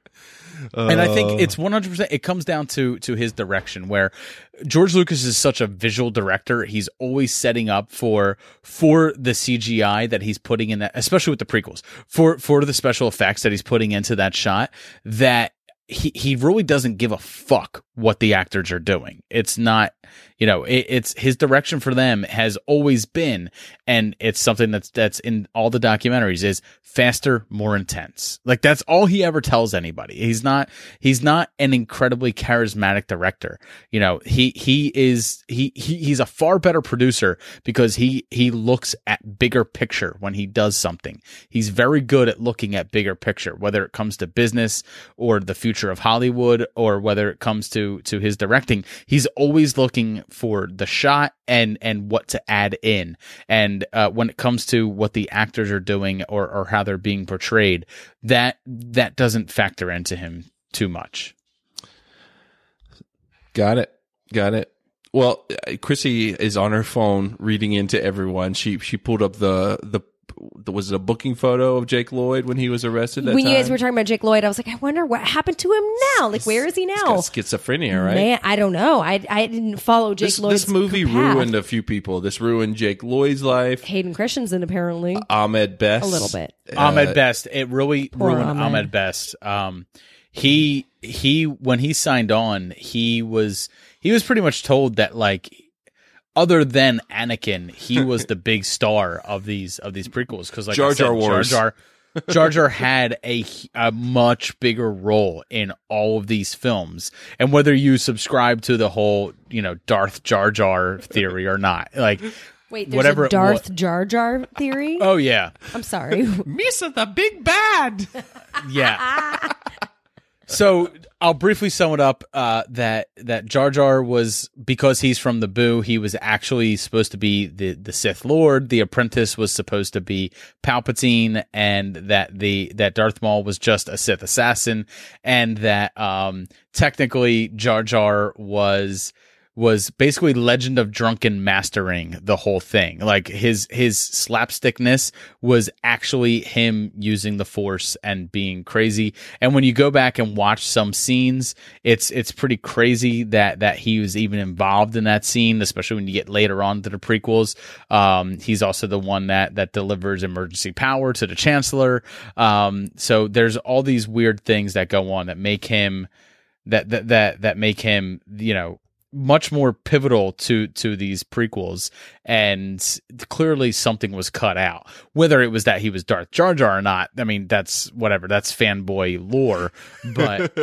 and I think uh. it's 100% it comes down to to his direction where George Lucas is such a visual director. He's always setting up for for the CGI that he's putting in that especially with the prequels for for the special effects that he's putting into that shot that he, he really doesn't give a fuck what the actors are doing. It's not, you know, it, it's his direction for them has always been, and it's something that's that's in all the documentaries is faster, more intense. Like that's all he ever tells anybody. He's not he's not an incredibly charismatic director. You know, he he is he, he he's a far better producer because he he looks at bigger picture when he does something. He's very good at looking at bigger picture, whether it comes to business or the future of Hollywood or whether it comes to to his directing he's always looking for the shot and and what to add in. And uh, when it comes to what the actors are doing or or how they're being portrayed that that doesn't factor into him too much. Got it. Got it. Well chrissy is on her phone reading into everyone. She she pulled up the the was it a booking photo of Jake Lloyd when he was arrested? when time? you guys were talking about Jake Lloyd, I was like, I wonder what happened to him now. Like, where is he now? schizophrenia, right? Man, I don't know. I I didn't follow Jake this, Lloyd's this movie path. ruined a few people. This ruined Jake Lloyd's life. Hayden Christensen apparently Ahmed Best, a little bit. Uh, Ahmed Best. It really ruined Ahmed. Ahmed. Best. Um, he he when he signed on, he was he was pretty much told that like other than Anakin, he was the big star of these of these prequels because like Jar I said, Jar Wars. Jar Jar, Jar Jar had a a much bigger role in all of these films, and whether you subscribe to the whole you know Darth Jar Jar theory or not, like Wait, there's whatever a Darth wa- Jar Jar theory. Oh yeah, I'm sorry. Misa the big bad. Yeah. so I'll briefly sum it up. Uh, that that Jar Jar was because he's from the Boo. He was actually supposed to be the the Sith Lord. The apprentice was supposed to be Palpatine, and that the that Darth Maul was just a Sith assassin, and that um technically Jar Jar was was basically legend of drunken mastering the whole thing. Like his his slapstickness was actually him using the force and being crazy. And when you go back and watch some scenes it's it's pretty crazy that that he was even involved in that scene especially when you get later on to the prequels. Um he's also the one that that delivers emergency power to the chancellor. Um so there's all these weird things that go on that make him that that that that make him you know much more pivotal to to these prequels and clearly something was cut out whether it was that he was Darth Jar Jar or not I mean that's whatever that's fanboy lore but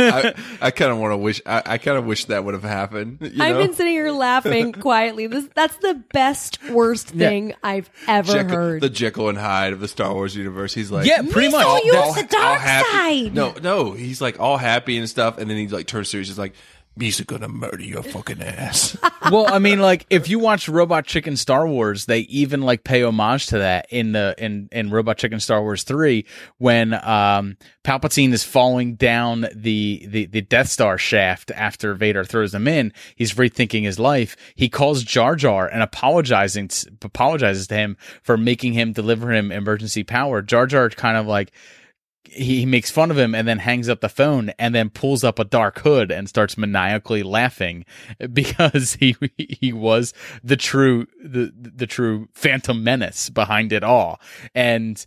I, I kind of want to wish. I, I kind of wish that would have happened. You know? I've been sitting here laughing quietly. This that's the best worst Yeah. thing I've ever Jekyll, heard. the Jekyll and Hyde of the Star Wars universe. He's like, Yeah, pretty much. So you That's- was the dark happy. side. No, no, he's like all happy and stuff, and then he like turns serious. He's like, Misa gonna murder your fucking ass. well, I mean, like if you watch Robot Chicken Star Wars, they even like pay homage to that in the in in Robot Chicken Star Wars three when um Palpatine is falling down the the the Death Star shaft after Vader throws him in. He's rethinking his life. He calls Jar Jar and apologizing apologizes to him for making him deliver him emergency power. Jar Jar kind of like he, makes fun of him and then hangs up the phone and then pulls up a dark hood and starts maniacally laughing because he he was the true the the true phantom menace behind it all. And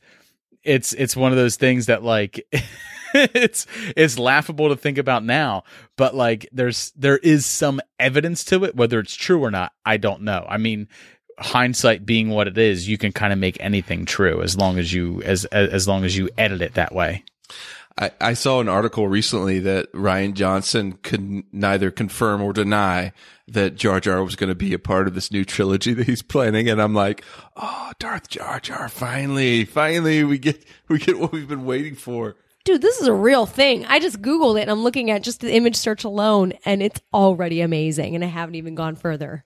it's it's one of those things that like it's it's laughable to think about now but like there's there is some evidence to it whether it's true or not I don't know. I mean hindsight being what it is you can kind of make anything true as long as you as as, as long as you edit it that way I, I saw an article recently that Rian Johnson could neither confirm or deny that Jar Jar was going to be a part of this new trilogy that he's planning, and I'm like, oh, Darth Jar Jar, finally, finally, we get we get what we've been waiting for. Dude, this is a real thing. I just Googled it and I'm looking at just the image search alone and it's already amazing and I haven't even gone further.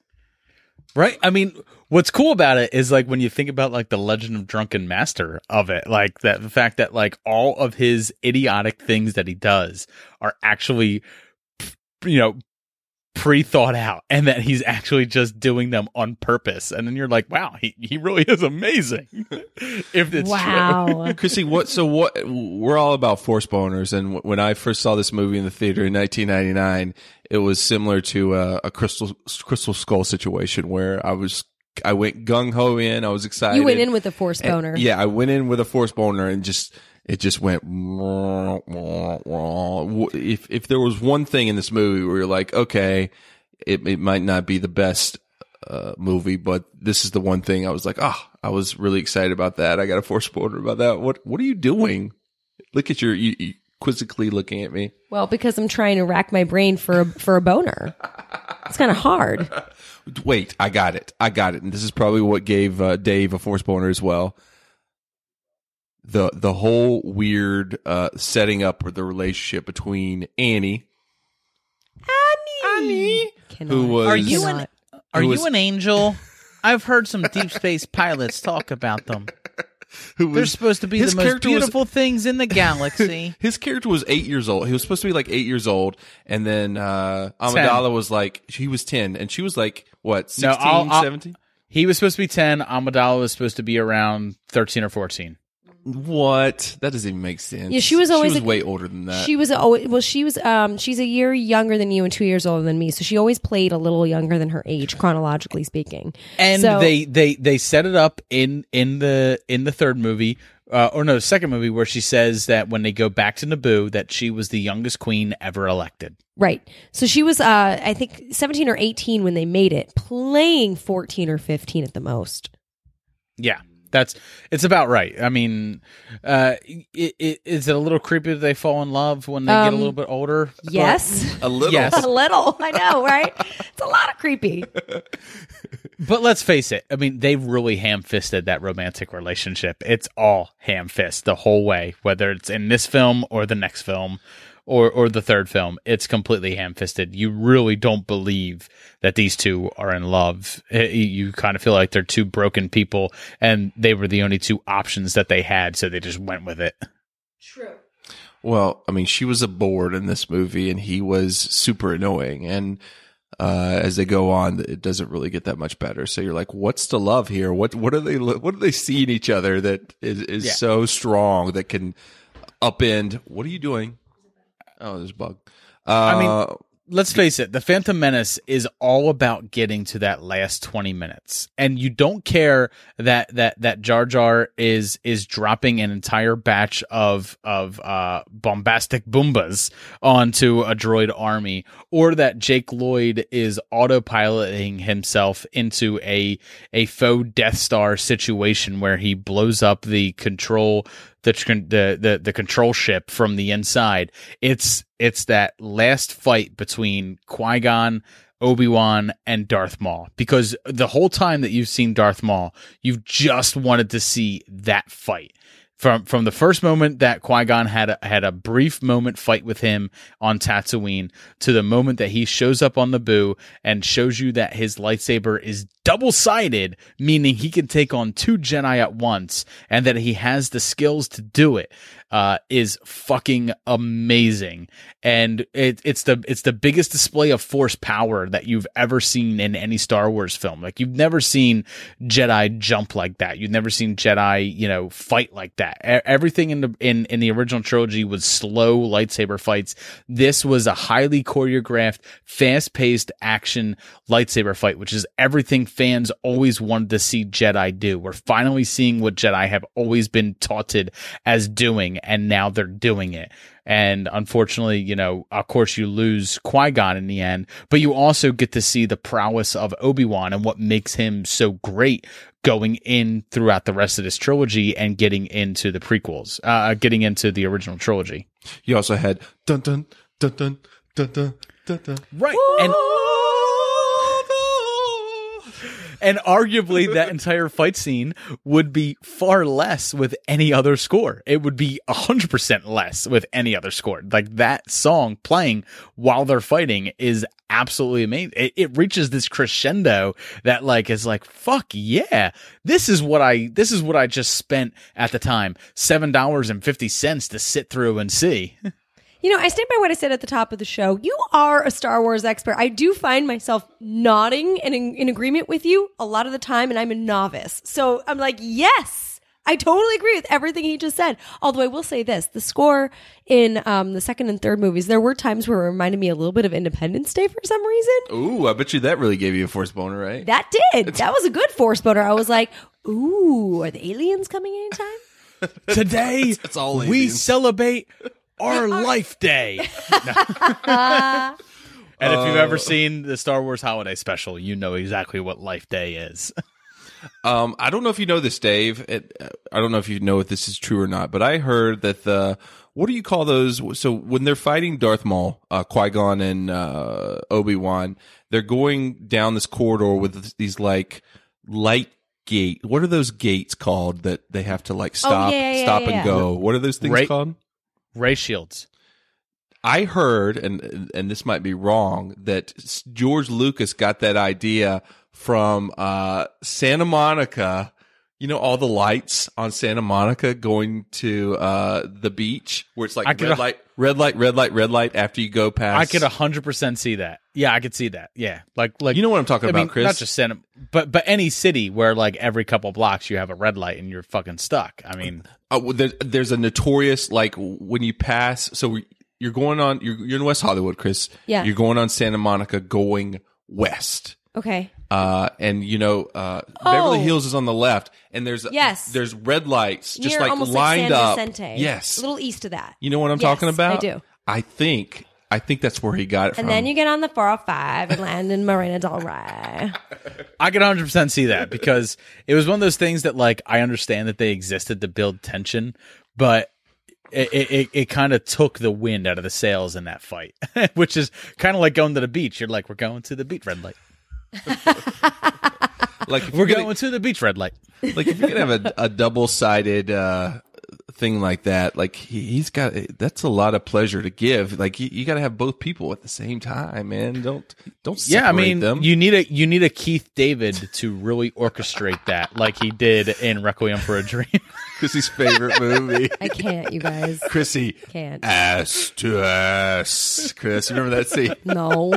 Right. I mean, what's cool about it is like when you think about like the legend of drunken master of it, like that the fact that like all of his idiotic things that he does are actually, you know, pre thought out and that he's actually just doing them on purpose. And then you're like, wow, he, he really is amazing. if it's true. Wow. Chrissy, what? So what? We're all about force boners, and when I first saw this movie in the theater in 1999, it was similar to a, a crystal crystal skull situation where I was I went gung ho in, I was excited. You went in with a force And- boner. yeah, I went in with a force boner and just it just went. If if there was one thing in this movie where you're like, okay, it it might not be the best uh, movie, but this is the one thing I was like, ah, I was really excited about that. I got a force border about that. What what are you doing? Look at your you, you quizzically looking at me. Well, because I'm trying to rack my brain for a, for a boner. It's kind of hard. Wait, I got it. I got it. And this is probably what gave uh, Dave a force boner as well. The the whole weird uh, setting up of the relationship between Annie, Annie, Annie who was Are you an Are who you was- an angel? I've heard some deep space pilots talk about them. who They're supposed to be the most character was- beautiful things in the galaxy. his character was eight years old. He was supposed to be like eight years old, and then uh, Amidala was like he was ten, and she was like what 16, No, I'll- I'll- 17? He was supposed to be 10. Amidala was supposed to be around 13 or 14. What? That doesn't even make sense. Yeah, she was always she was a- way older than that. She was always well. She was um. She's a year younger than you and two years older than me. So she always played a little younger than her age, chronologically speaking. And So- they, they, they set it up in, in the, in the third movie, uh, or no, the second movie where she says that when they go back to Naboo, that she was the youngest queen ever elected. Right. So she was, uh, I think, 17 or 18 when they made it, playing 14 or 15 at the most. Yeah. That's it's about right. I mean, uh, it, it, is it a little creepy that they fall in love when they get a Um, little bit older? Yes. a little. Yes. a little. I know, right? It's a lot of creepy. But let's face it. I mean, they really ham fisted that romantic relationship. It's all ham fist the whole way, whether it's in this film or the next film or, or the third film. It's completely ham fisted. You really don't believe that these two are in love. Eh, You kind of feel like they're two broken people and they were the only two options that they had. So they just went with it. True. Well, I mean, she was a bored in this movie, and he was super annoying. And uh, as they go on, it doesn't really get that much better. So you're like, what's the love here? What what are they what do they see in each other that is is Yeah. so strong that can upend? What are you doing? Oh, there's a bug. Uh, I mean, let's face it, the Phantom Menace is all about getting to that last 20 minutes. And you don't care that that that Jar Jar is is dropping an entire batch of of uh bombastic boombas onto a droid army or that Jake Lloyd is autopiloting himself into a a faux Death Star situation where he blows up the control the the the, control ship from the inside. It's it's that last fight between Qui Gon, Obi Wan, and Darth Maul. Because the whole time that you've seen Darth Maul, you've just wanted to see that fight. From from the first moment that Qui Gon had a, had a brief moment fight with him on Tatooine to the moment that he shows up on Naboo and shows you that his lightsaber is double sided, meaning he can take on two Jedi at once, and that he has the skills to do it, uh, is fucking amazing. And it, it's the it's the biggest display of force power that you've ever seen in any Star Wars film. Like you've never seen Jedi jump like that. You've never seen Jedi, you know, fight like that. E- Everything in the in in the original trilogy was slow lightsaber fights. This was a highly choreographed, fast-paced action lightsaber fight, which is everything fans always wanted to see Jedi do. We're finally seeing what Jedi have always been taunted as doing, and now they're doing it. And unfortunately, you know, of course, you lose Qui Gon in the end, but you also get to see the prowess of Obi Wan and what makes him so great going in throughout the rest of this trilogy and getting into the prequels, uh, getting into the original trilogy. you also had dun dun dun dun dun dun dun. dun. Right. And and arguably that entire fight scene would be far less with any other score. It would be 100% less with any other score. Like that song playing while they're fighting is absolutely amazing. It, it reaches this crescendo that like is like fuck yeah. This is what I this is what I just spent at the time. $7.50 to sit through and see. You know, I stand by what I said at the top of the show. You are a Star Wars expert. I do find myself nodding and in, in agreement with you a lot of the time, and I'm a novice. So I'm like, yes, I totally agree with everything he just said. Although I will say this the score in um, the second and third movies, there were times where it reminded me a little bit of Independence Day for some reason. Ooh, I bet you that really gave you a force boner, right? That did. That was a good force boner. I was like, ooh, are the aliens coming anytime? Today, That's all we celebrate our life day. No. and if you've ever seen the Star Wars Holiday Special, you know exactly what Life Day is. Um, I don't know if you know this, Dave. It, uh, I don't know if you know if this is true or not, but I heard that the what do you call those? So when they're fighting Darth Maul, uh, Qui Gon, and uh, Obi Wan, they're going down this corridor with these like light gate. What are those gates called that they have to like stop, yeah, yeah, stop yeah, and yeah. go? What are those things Ray- called? Ray Shields. I heard, and and this might be wrong, that George Lucas got that idea from uh, Santa Monica. You know all the lights on Santa Monica going to uh, the beach, where it's like I could- red light, red light, red light, red light. After you go past, I could hundred percent see that. Yeah, I could see that. Yeah, like like You know what I'm talking I about, mean, Chris? Not just Santa, but but any city where like every couple blocks you have a red light and you're fucking stuck. I mean, Uh, there, there's a notorious like when you pass. So we, you're going on. You're, you're in West Hollywood, Chris. Yeah. You're going on Santa Monica, going west. Okay. uh, and you know uh, Beverly Oh. Hills is on the left, and there's Yes. there's red lights just Near like lined like San up. Vicente. Yes, A little east of that. you know what I'm Yes, talking about. I do. I think I think that's where he got it And from. then you get on the 405 and land in Marina Del Rey. I can 100% see that because it was one of those things that like I understand that they existed to build tension, but it it, it, it kind of took the wind out of the sails in that fight, which is kind of like going to the beach. You're like, we're going to the beach, red light. like if We're you're gonna, going to the beach, red light. like if you're gonna have a, a double sided uh, thing like that, like he, he's got that's a lot of pleasure to give. Like you, you got to have both people at the same time, man. Don't don't separate Yeah, I mean, them. you need a you need a Keith David to really orchestrate that, like he did in Requiem for a Dream. Chrissy's favorite movie. I can't, you guys. Chrissy, Can't. ass to ass. Chris, remember that scene? No.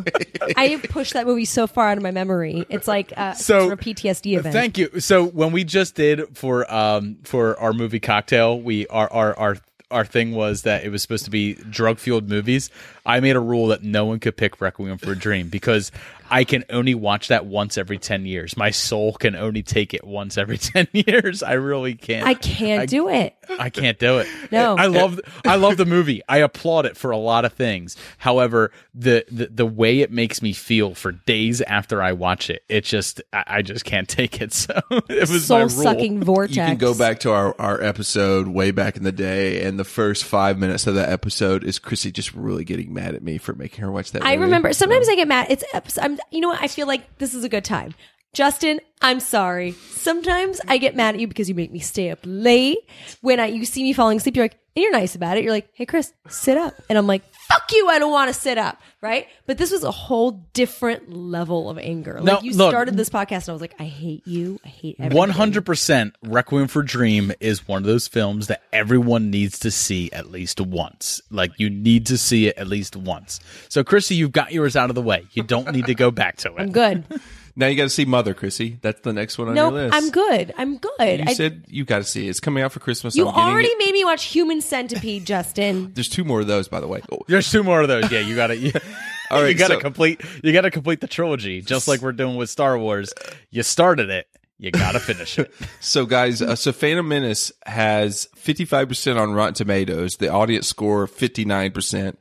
I pushed that movie so far out of my memory. It's like uh, So, a PTSD event. Thank you. So when we just did for um for our movie cocktail, we our our our our thing was that it was supposed to be drug fueled movies. I made a rule that no one could pick Requiem for a Dream because I can only watch that once every ten years. My soul can only take it once every ten years. I really can't. I can't I- do it. I can't do it. No. I love I love the movie. I applaud it for a lot of things. However, the the, the way it makes me feel for days after I watch it, it just I, I just can't take it. So it was my Soul rule. sucking vortex. You can go back to our, our episode way back in the day, and the first five minutes of that episode is Chrissy just really getting mad at me for making her watch that. I movie. remember sometimes I get mad. It's I'm you know what? I feel like this is a good time. Justin, I'm sorry. Sometimes I get mad at you because you make me stay up late. When I you see me falling asleep, you're like, and you're nice about it. You're like, hey Chris, sit up. And I'm like, fuck you, I don't want to sit up. Right? But this was a whole different level of anger. No, Like you look. started this podcast and I was like, I hate you. I hate everything. One hundred percent, Requiem for Dream is one of those films that everyone needs to see at least once. Like you need to see it at least once. So, Chrissy, you've got yours out of the way. You don't need to go back to it. I'm good. Now you got to see Mother, Chrissy. That's the next one on no, your list. I'm good. I'm good. You I- said you got to see it. It's coming out for Christmas. you I'm already it. made me watch Human Centipede, Justin. There's two more of those, by the way. Oh, There's two more of those. Yeah, you got to. You, All right, you got to so- complete. You got to complete the trilogy, just like we're doing with Star Wars. You started it. You got to finish it. So, guys, uh, so Phantom Menace has 55% on Rotten Tomatoes. The audience score 59%,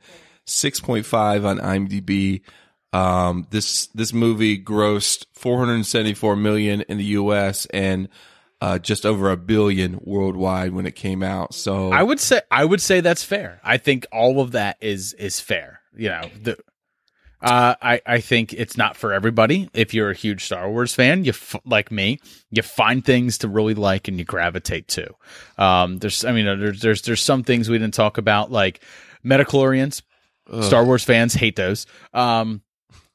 6.5 on IMDb. Um, this this movie grossed 474 million in the U.S. and uh, just over a billion worldwide when it came out. So I would say I would say that's fair. I think all of that is is fair. You know, the uh, I I think it's not for everybody. If you're a huge Star Wars fan, you f- like me, you find things to really like and you gravitate to. Um, there's I mean there's there's there's some things we didn't talk about like Midi-chlorians. Star Wars fans hate those. Um,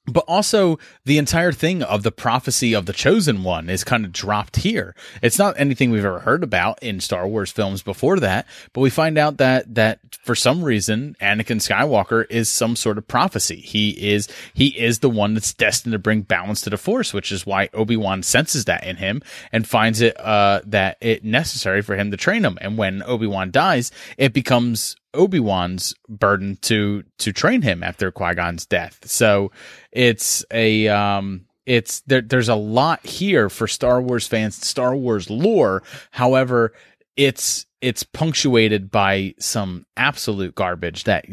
but also the entire thing of the prophecy of the chosen one is kind of dropped here. It's not anything we've ever heard about in Star Wars films before that, but we find out that that for some reason Anakin Skywalker is some sort of prophecy. He is he is the one that's destined to bring balance to the Force, which is why Obi-Wan senses that in him and finds it uh that it necessary for him to train him. And when Obi-Wan dies, it becomes Obi-Wan's burden to to train him after Qui-Gon's death. So it's a um it's there there's a lot here for Star Wars fans, Star Wars lore. However, it's it's punctuated by some absolute garbage that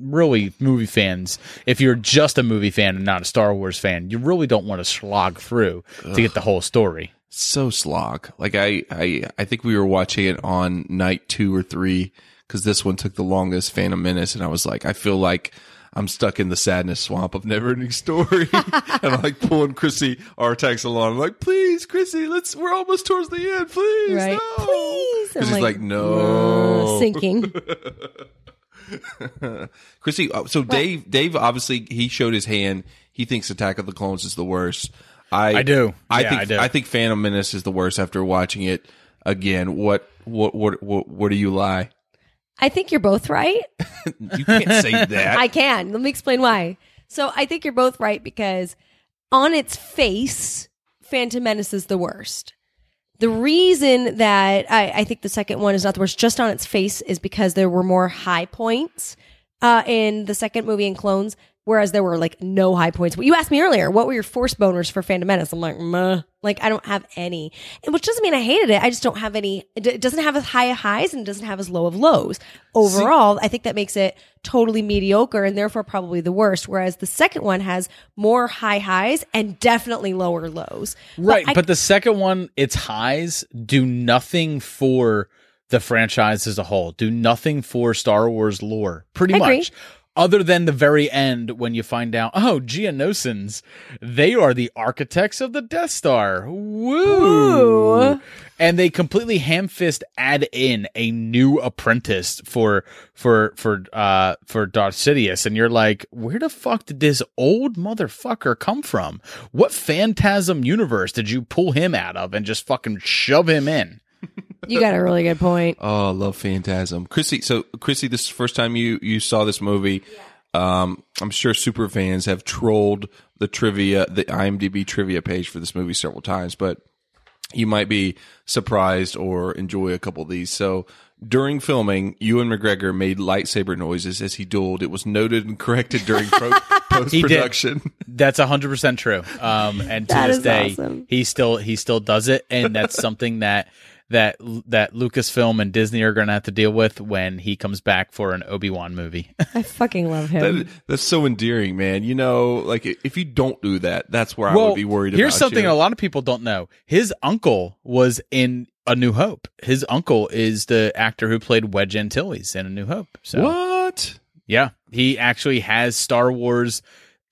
really movie fans if you're just a movie fan and not a Star Wars fan you really don't want to slog through to get the whole story so slog. Like I, I, I think we were watching it on night two or three because this one took the longest. Phantom Menace, and I was like, I feel like I'm stuck in the sadness swamp of never ending story, and I'm like pulling Chrissy Artax along. I'm like, please, Chrissy, let's. We're almost towards the end. Please, Right. no. Please. Because he's like, like, no, uh, sinking. Chrissy, uh, so Dave, Dave, obviously, he showed his hand. He thinks Attack of the Clones is the worst. I, I do. I Yeah, think I do. I think Phantom Menace is the worst after watching it again. What what what what, what do you lie? I think you're both right. You can't say that. I can. Let me explain why. So I think you're both right because on its face, Phantom Menace is the worst. The reason that I, I think the second one is not the worst, just on its face, is because there were more high points uh, in the second movie in Clones, whereas there were like no high points. But you asked me earlier, what were your force boners for Phantom Menace? I'm like, Meh. like I don't have any, and which doesn't mean I hated it. I just don't have any. It doesn't have as high of highs and it doesn't have as low of lows. Overall, I think that makes it totally mediocre and therefore probably the worst. Whereas the second one has more high highs and definitely lower lows. right I- but the second one its highs do nothing for the franchise as a whole do nothing for Star Wars lore pretty much other than the very end when you find out oh Geonosians they are the architects of the Death Star. Woo! Ooh. and they completely ham-fist add in a new apprentice for for for uh for Darth Sidious and you're like where the fuck did this old motherfucker come from? What phantasm universe did you pull him out of and just fucking shove him in you got a really good point. Oh, I love Phantasm. Chrissy, so Chrissy, this is the first time you you saw this movie. Um, I'm sure super fans have trolled the trivia, the IMDb trivia page for this movie several times, but you might be surprised or enjoy a couple of these. So during filming, Ewan McGregor made lightsaber noises as he dueled. It was noted and corrected during pro- post production. That's hundred percent true. Um, and to That this day, awesome. he still he still does it, and that's something that that that Lucasfilm and Disney are going to have to deal with when he comes back for an Obi Wan movie. I fucking love him. That, that's so endearing, man. You know, like if you don't do that, that's where I would be worried here's about. something you. a lot of people don't know. His uncle was in A New Hope. His uncle is the actor who played Wedge Antilles in A New Hope. So What? Yeah, he actually has Star Wars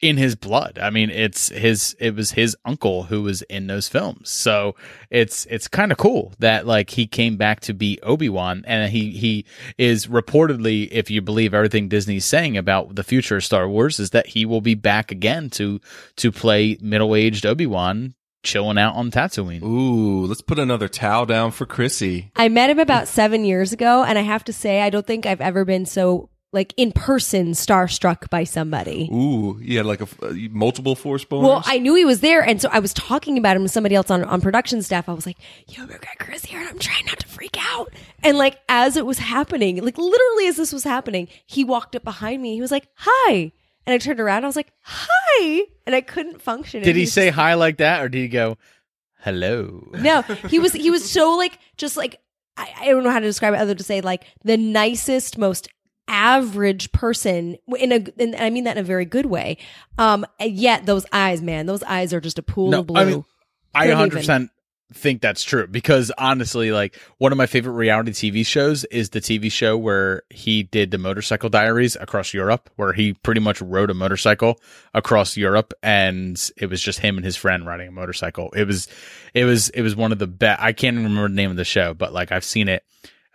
in his blood. I mean, it's his it was his uncle who was in those films. So it's it's kind of cool that like he came back to be Obi-Wan and he he is reportedly if you believe everything Disney's saying about the future of Star Wars is that he will be back again to to play middle-aged Obi-Wan chilling out on Tatooine. Ooh, let's put another towel down for Chrissy. I met him about seven years ago, and I have to say, I don't think I've ever been so like in person starstruck by somebody. Ooh, you had like a uh, multiple force boners. Well, I knew he was there, and so I was talking about him to somebody else on, on production staff. I was like, "Yo, McGregor is here," and I'm trying not to freak out. And like as it was happening, like literally as this was happening, he walked up behind me. He was like, "Hi," and I turned around. I was like, "Hi," and I couldn't function. Did And he say just- hi like that or did he go hello? No, he was he was so like just like I, I don't know how to describe it other than to say like the nicest, most average person in a and I mean that in a very good way. Um yet those eyes, man, those eyes are just a pool of blue. I mean, I 100 percent think that's true because honestly, like one of my favorite reality TV shows is the TV show where he did the motorcycle diaries across Europe, where he pretty much rode a motorcycle across Europe, and it was just him and his friend riding a motorcycle. It was, it was, it was one of the best. I can't even remember the name of the show, but like I've seen it.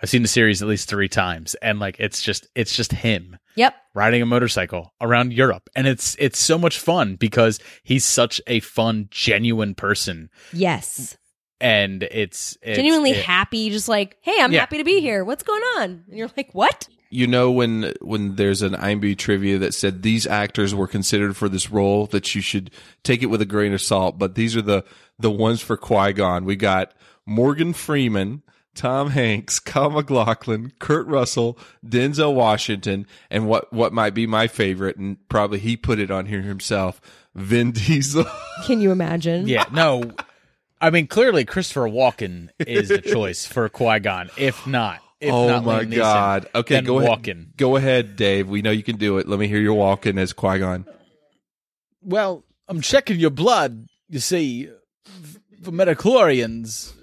I've seen the series at least three times, and like it's just, it's just him Yep. riding a motorcycle around Europe. And it's it's so much fun because he's such a fun, genuine person. Yes. And it's, it's Genuinely it- happy, just like, hey, I'm Yeah. happy to be here. What's going on? And you're like, what? you know when when there's an IMDb trivia that said these actors were considered for this role that you should take it with a grain of salt, but these are the the ones for Qui Gon. We got Morgan Freeman, Tom Hanks, Kyle MacLachlan, Kurt Russell, Denzel Washington, and what what might be my favorite, and probably he put it on here himself, Vin Diesel. Can you imagine? Yeah, no. I mean, clearly Christopher Walken is the choice for Qui Gon. If not, if oh not my Liam Neeson, god. Okay, then go ahead. Walken. Go ahead, Dave. We know you can do it. Let me hear your walking as Qui Gon. Well, I'm checking your blood, you see, f- for midi-chlorians.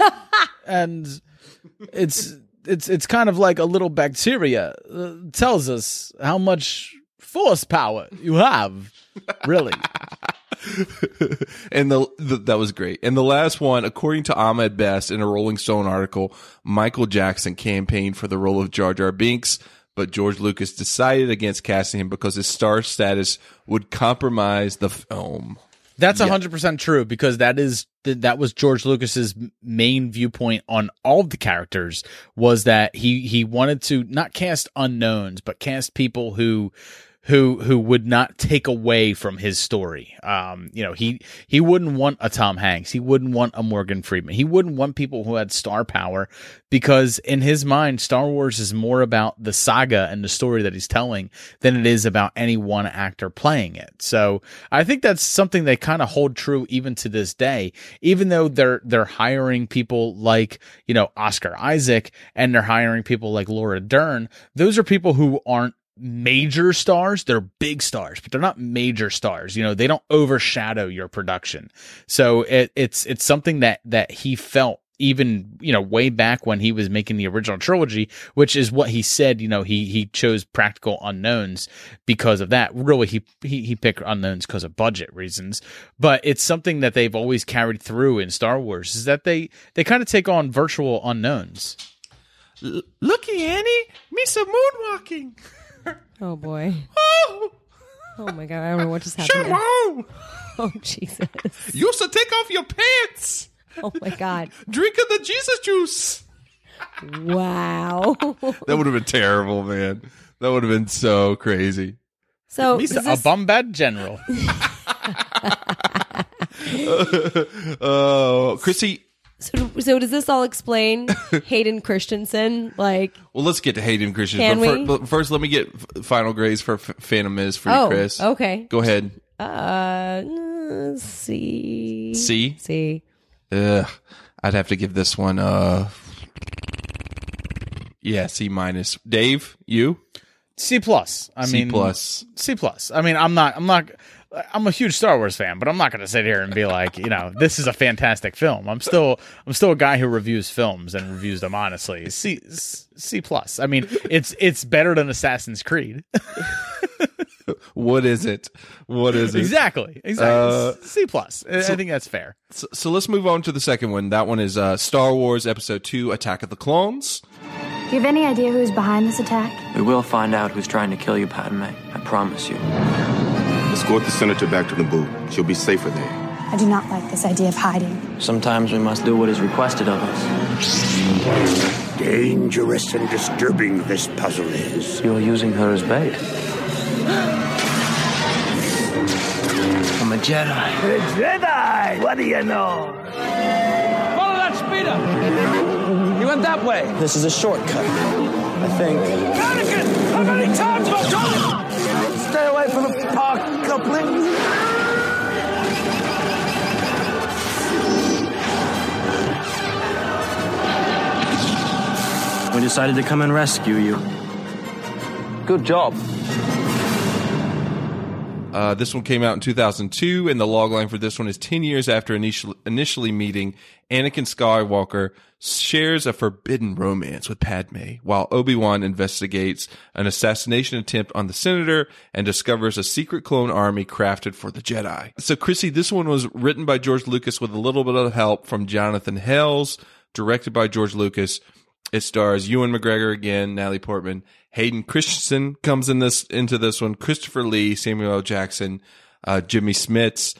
and it's it's it's kind of like a little bacteria uh, tells us how much force power you have. Really. and the, the that was great. And the last one, according to Ahmed Best in a Rolling Stone article, Michael Jackson campaigned for the role of Jar Jar Binks, but George Lucas decided against casting him because his star status would compromise the film. That's Yeah. hundred percent true because that is th- that was George Lucas's main viewpoint on all of the characters was that he he wanted to not cast unknowns but cast people who who who would not take away from his story. Um, you know, he he wouldn't want a Tom Hanks, he wouldn't want a Morgan Freeman, he wouldn't want people who had star power because in his mind, Star Wars is more about the saga and the story that he's telling than it is about any one actor playing it. So I think that's something they kind of hold true even to this day, even though they're they're hiring people like you know Oscar Isaac and they're hiring people like Laura Dern. Those are people who aren't major stars they're big stars but they're not major stars. You know they don't overshadow your production. So it, it's it's something that that he felt even you know way back when he was making the original trilogy which is what he said you know he he chose practical unknowns because of that. Really he he, he picked unknowns because of budget reasons. But it's something that they've always carried through in star wars is that they they kind of take on virtual unknowns. L- looky, Annie, me some moonwalking. Oh boy. Oh, Oh my god, I don't know what just happened. there. Sharon, Oh Jesus. you should take off your pants. Oh my god. Drink of the Jesus juice. Wow. That would have been terrible, man. That would have been so crazy. So He's is a this- bombad general Oh, Chrissy. So, so does this all explain Hayden Christensen? Like Well, let's get to Hayden Christensen. Can but, fir- we? but first, let me get f- final grades for F- Phantom Miz for you, Oh, Chris. okay. Go ahead. uh C C? C. Ugh, I'd have to give this one uh yeah, C minus. Dave, you? C plus. I C mean, C plus. C plus. I mean, I'm not. I'm not. I'm a huge Star Wars fan, but I'm not going to sit here and be like, you know, this is a fantastic film. I'm still, I'm still a guy who reviews films and reviews them honestly. C, C plus. I mean, it's it's better than Assassin's Creed. What is it? What is it? exactly. Exactly. Uh, C plus. I- so- I think that's fair. So, so let's move on to the second one. That one is uh, Star Wars Episode 2 Attack of the Clones. Do you have any idea who's behind this attack? We will find out who's trying to kill you, Padme. I promise you. Escort the senator back to Naboo. She'll be safer there. I do not like this idea of hiding. Sometimes we must do what is requested of us. Dangerous and disturbing this puzzle is. You are using her as bait. I'm a Jedi. A Jedi! What do you know? Follow that speeder! He went that way. This is a shortcut. I think. Anakin! How many times have I told you? Stay away from the park couplings. We decided to come and rescue you. Good job. Uh, this one came out in 2002, and the logline for this one is 10 years after initially, initially meeting, Anakin Skywalker shares a forbidden romance with Padme, while Obi-Wan investigates an assassination attempt on the senator and discovers a secret clone army crafted for the Jedi. So, Chrissy, this one was written by George Lucas with a little bit of help from Jonathan Hales, directed by George Lucas. It stars Ewan McGregor again, Natalie Portman, Hayden Christensen comes in this into this one, Christopher Lee, Samuel L. Jackson, uh, Jimmy Smits,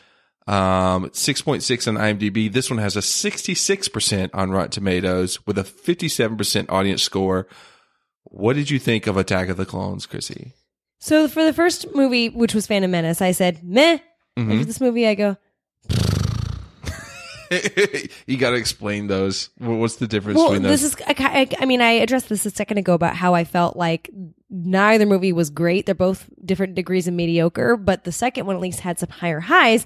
um, 6.6 on IMDb. This one has a 66% on Rotten Tomatoes with a 57% audience score. What did you think of Attack of the Clones, Chrissy? So for the first movie, which was Phantom Menace, I said meh. Mhm. After this movie, I go, you got to explain those. What's the difference well, between those? this is. I, I, I mean, I addressed this a second ago about how I felt like neither movie was great. They're both different degrees of mediocre, but the second one at least had some higher highs.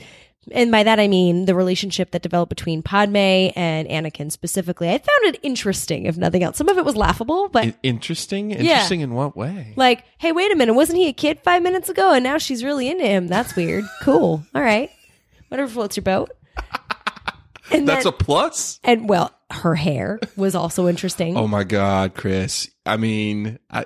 And by that I mean the relationship that developed between Padme and Anakin specifically. I found it interesting, if nothing else. Some of it was laughable, but In- interesting. Interesting in what way? like, hey, wait a minute, wasn't he a kid five minutes ago, and now she's really into him? That's weird. cool. All right, whatever floats your boat. And That's a plus. and well, her hair was also interesting. Oh my God, Chris. I mean, I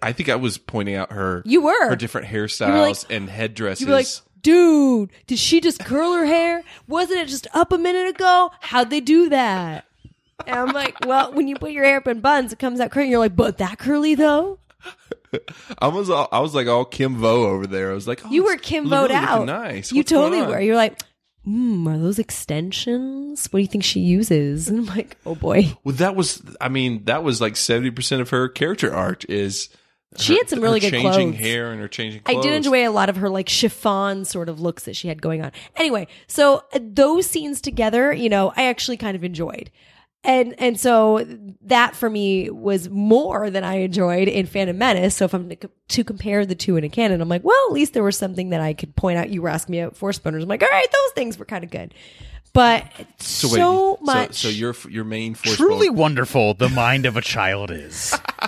I think I was pointing out her You were. her different hairstyles were like- and headdresses. You were like, dude, did she just curl her hair? Wasn't it just up a minute ago? How'd they do that? And I'm like, well, when you put your hair up in buns, it comes out curly. You're like, but that curly though? I was all, I was like all Kim Vo over there. I was like, oh, you were it's Kim really out. Nice. You What's totally were. You're like, hmm, are those extensions? What do you think she uses? And I'm like, oh boy. Well, that was. I mean, that was like seventy percent of her character arc is. She her- had some really her good changing clothes. hair and her changing. I did enjoy a lot of her like chiffon sort of looks that she had going on. Anyway, so uh, those scenes together, you know, I actually kind of enjoyed. And and so that for me was more than I enjoyed in Phantom Menace. So if I'm to, to compare the two in a canon, I'm like, well, at least there was something that I could point out. You were asking me about Force Boners. I'm like, all right, those things were kind of good. But So, so, wait, much. So, so your your main force Truly boner- wonderful the mind of a child is.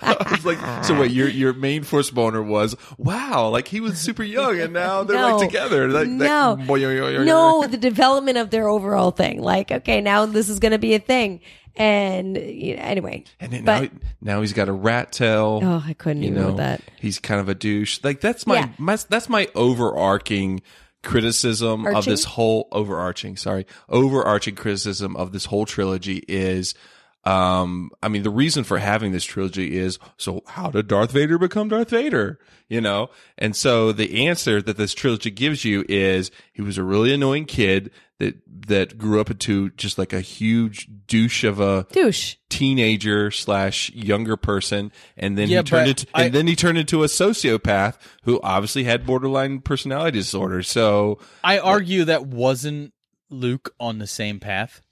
I was like, so wait, your your main force boner was wow, like he was super young and now they're No. like together. Like, no, That, no, the development of their overall thing. Like, okay, now this is going to be a thing. And you know, anyway, And then but now, now he's got a rat tail. Oh, I couldn't you even know, with that. He's kind of a douche. Like that's my, Yeah. my that's my overarching criticism of this whole overarching, sorry, overarching criticism of this whole trilogy is um I mean the reason for having this trilogy is so how did Darth Vader become Darth Vader? You know? And so the answer that this trilogy gives you is he was a really annoying kid that that grew up into just like a huge douche of a douche teenager slash younger person, and then Yeah, he turned but into I- and then he turned into a sociopath who obviously had borderline personality disorder. So I argue that wasn't Luke on the same path.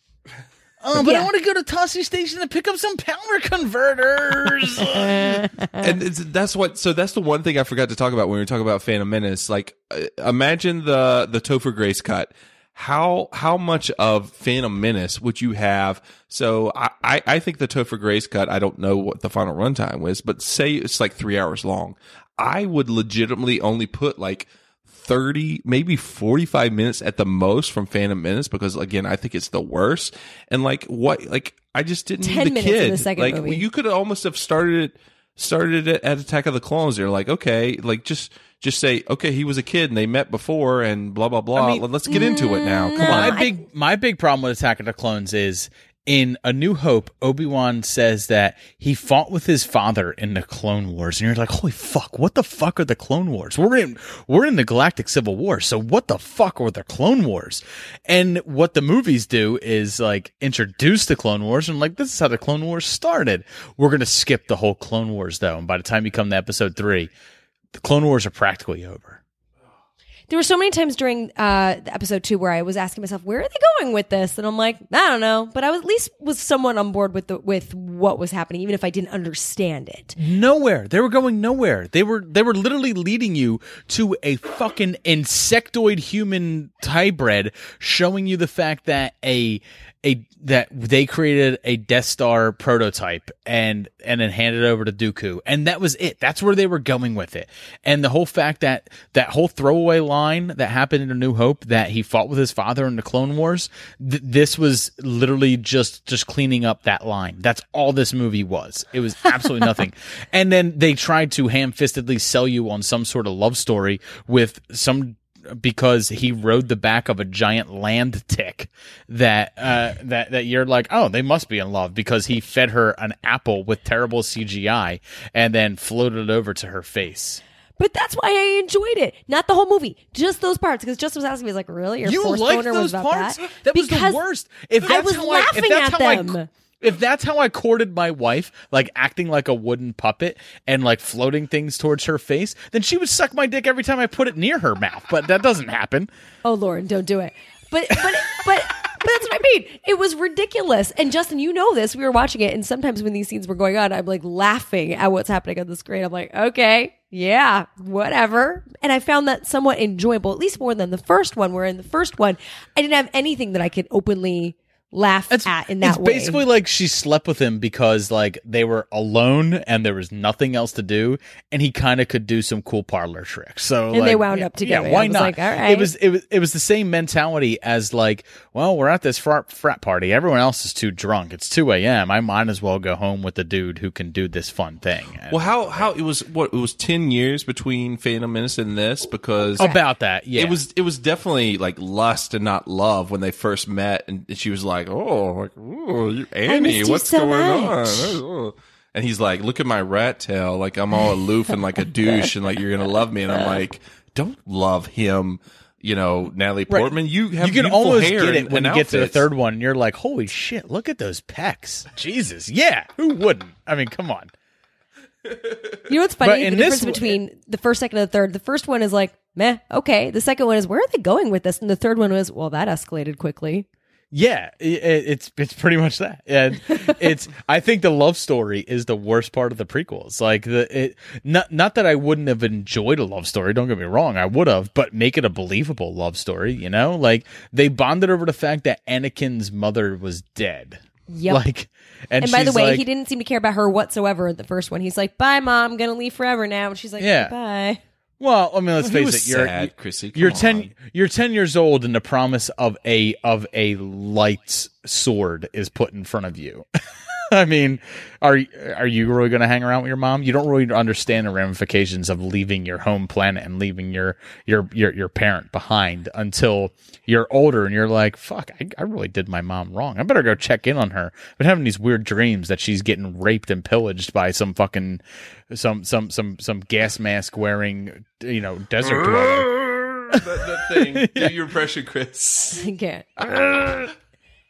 Oh, but Yeah. I want to go to Tosche Station to pick up some power converters. and it's, that's what so that's the one thing I forgot to talk about when we were talking about Phantom Menace. Like, uh, imagine the the Topher Grace cut. How how much of Phantom Menace would you have? So I, I I think the Topher Grace cut. I don't know what the final runtime was, but say it's like three hours long. I would legitimately only put like 30 maybe 45 minutes at the most from phantom menace because again i think it's the worst and like what like i just didn't 10 need the minutes in the second like movie. you could almost have started it started it at attack of the clones. They're like okay like just just say okay he was a kid and they met before and blah blah blah. Mean, let's get into it now. Come my on big my big problem with Attack of the Clones is in A New Hope, Obi Wan says that he fought with his father in the Clone Wars, and you're like, holy fuck, what the fuck are the Clone Wars? We're in we're in the Galactic Civil War, so what the fuck are the Clone Wars? And what the movies do is like introduce the Clone Wars, and like this is how the Clone Wars started. We're gonna skip the whole Clone Wars though, and by the time you come to Episode three, the Clone Wars are practically over. There were so many times during uh, episode two where I was asking myself, "Where are they going with this?" And I'm like, "I don't know," but I was at least was somewhat on board with the with what was happening, even if I didn't understand it. Nowhere. They were going nowhere. They were they were literally leading you to a fucking insectoid human hybrid, showing you the fact that a a that they created a Death Star prototype and and then handed it over to Dooku, and that was it. That's where they were going with it. And the whole fact that that whole throwaway line that happened in A New Hope that he fought with his father in the Clone Wars, th- this was literally just just cleaning up that line. That's all this movie was. It was absolutely nothing. And then they tried to ham-fistedly sell you on some sort of love story with some because he rode the back of a giant land tick that uh that that you're like oh they must be in love because he fed her an apple with terrible CGI and then floated it over to her face. But that's why I enjoyed it, not the whole movie, just those parts. Because Justin was asking me, he's like, "Really? Your You force liked boner was those about parts? that?" That was because the worst. If I was how I, laughing if that's at how them. I, if that's how I courted my wife, like acting like a wooden puppet and like floating things towards her face, then she would suck my dick every time I put it near her mouth. But that doesn't happen. Oh Lauren, don't do it. But but but but that's what I mean. It was ridiculous. And Justin, you know this. We were watching it, and sometimes when these scenes were going on, I'm like laughing at what's happening on the screen. I'm like, okay, yeah, whatever. And I found that somewhat enjoyable, at least more than the first one. Where in the first one, I didn't have anything that I could openly laugh at in that way. it's way. basically like she slept with him because like they were alone and there was nothing else to do, and he kind of could do some cool parlor tricks. So And they wound yeah, up together. Yeah, why I was not? like, all right. It was it was it was the same mentality as like, well, we're at this frat, frat party. Everyone else is too drunk. It's two a.m. I might as well go home with the dude who can do this fun thing. And Well, how how it was what it was ten years between Phantom Menace and this because About that, yeah. It was it was definitely like lust and not love when they first met, and she was like, "Oh, like, ooh, you, Annie, you what's so going much." on?" And he's like, "Look at my rat tail, like I'm all aloof and like a douche, and like you're gonna love me." And I'm like, "Don't love him." You know, Natalie Right. Portman. You have you can beautiful almost hair get it and- when you and get to the third one. and You're like, holy shit, look at those pecs. Jesus, yeah, who wouldn't? I mean, come on. You know what's funny? in the this difference w- between the first, second, and the third. The first one is like, meh, okay. The second one is, where are they going with this? And the third one was, well, that escalated quickly. Yeah, i- i- it's it's pretty much that. And it's I think the love story is the worst part of the prequels. Like the it not not that I wouldn't have enjoyed a love story, don't get me wrong, I would have, but make it a believable love story, you know? Like they bonded over the fact that Anakin's mother was dead. Yep. Like and, And, by the way, like- he didn't seem to care about her whatsoever in the first one. He's like, bye, mom, I'm to leave forever now. And she's like, Yeah. bye. Well, I mean, let's Well, face it. You're sad, Chrissy. Come you're ten. on. You're ten years old, and the promise of a of a light sword is put in front of you. I mean, are are you really going to hang around with your mom? You don't really understand the ramifications of leaving your home planet and leaving your your your your parent behind until you're older and you're like, "Fuck, I, I really did my mom wrong. I better go check in on her." I've been having these weird dreams that she's getting raped and pillaged by some fucking some some some some gas mask wearing you know desert dweller. that, that thing. Do your impression, Chris. I can't.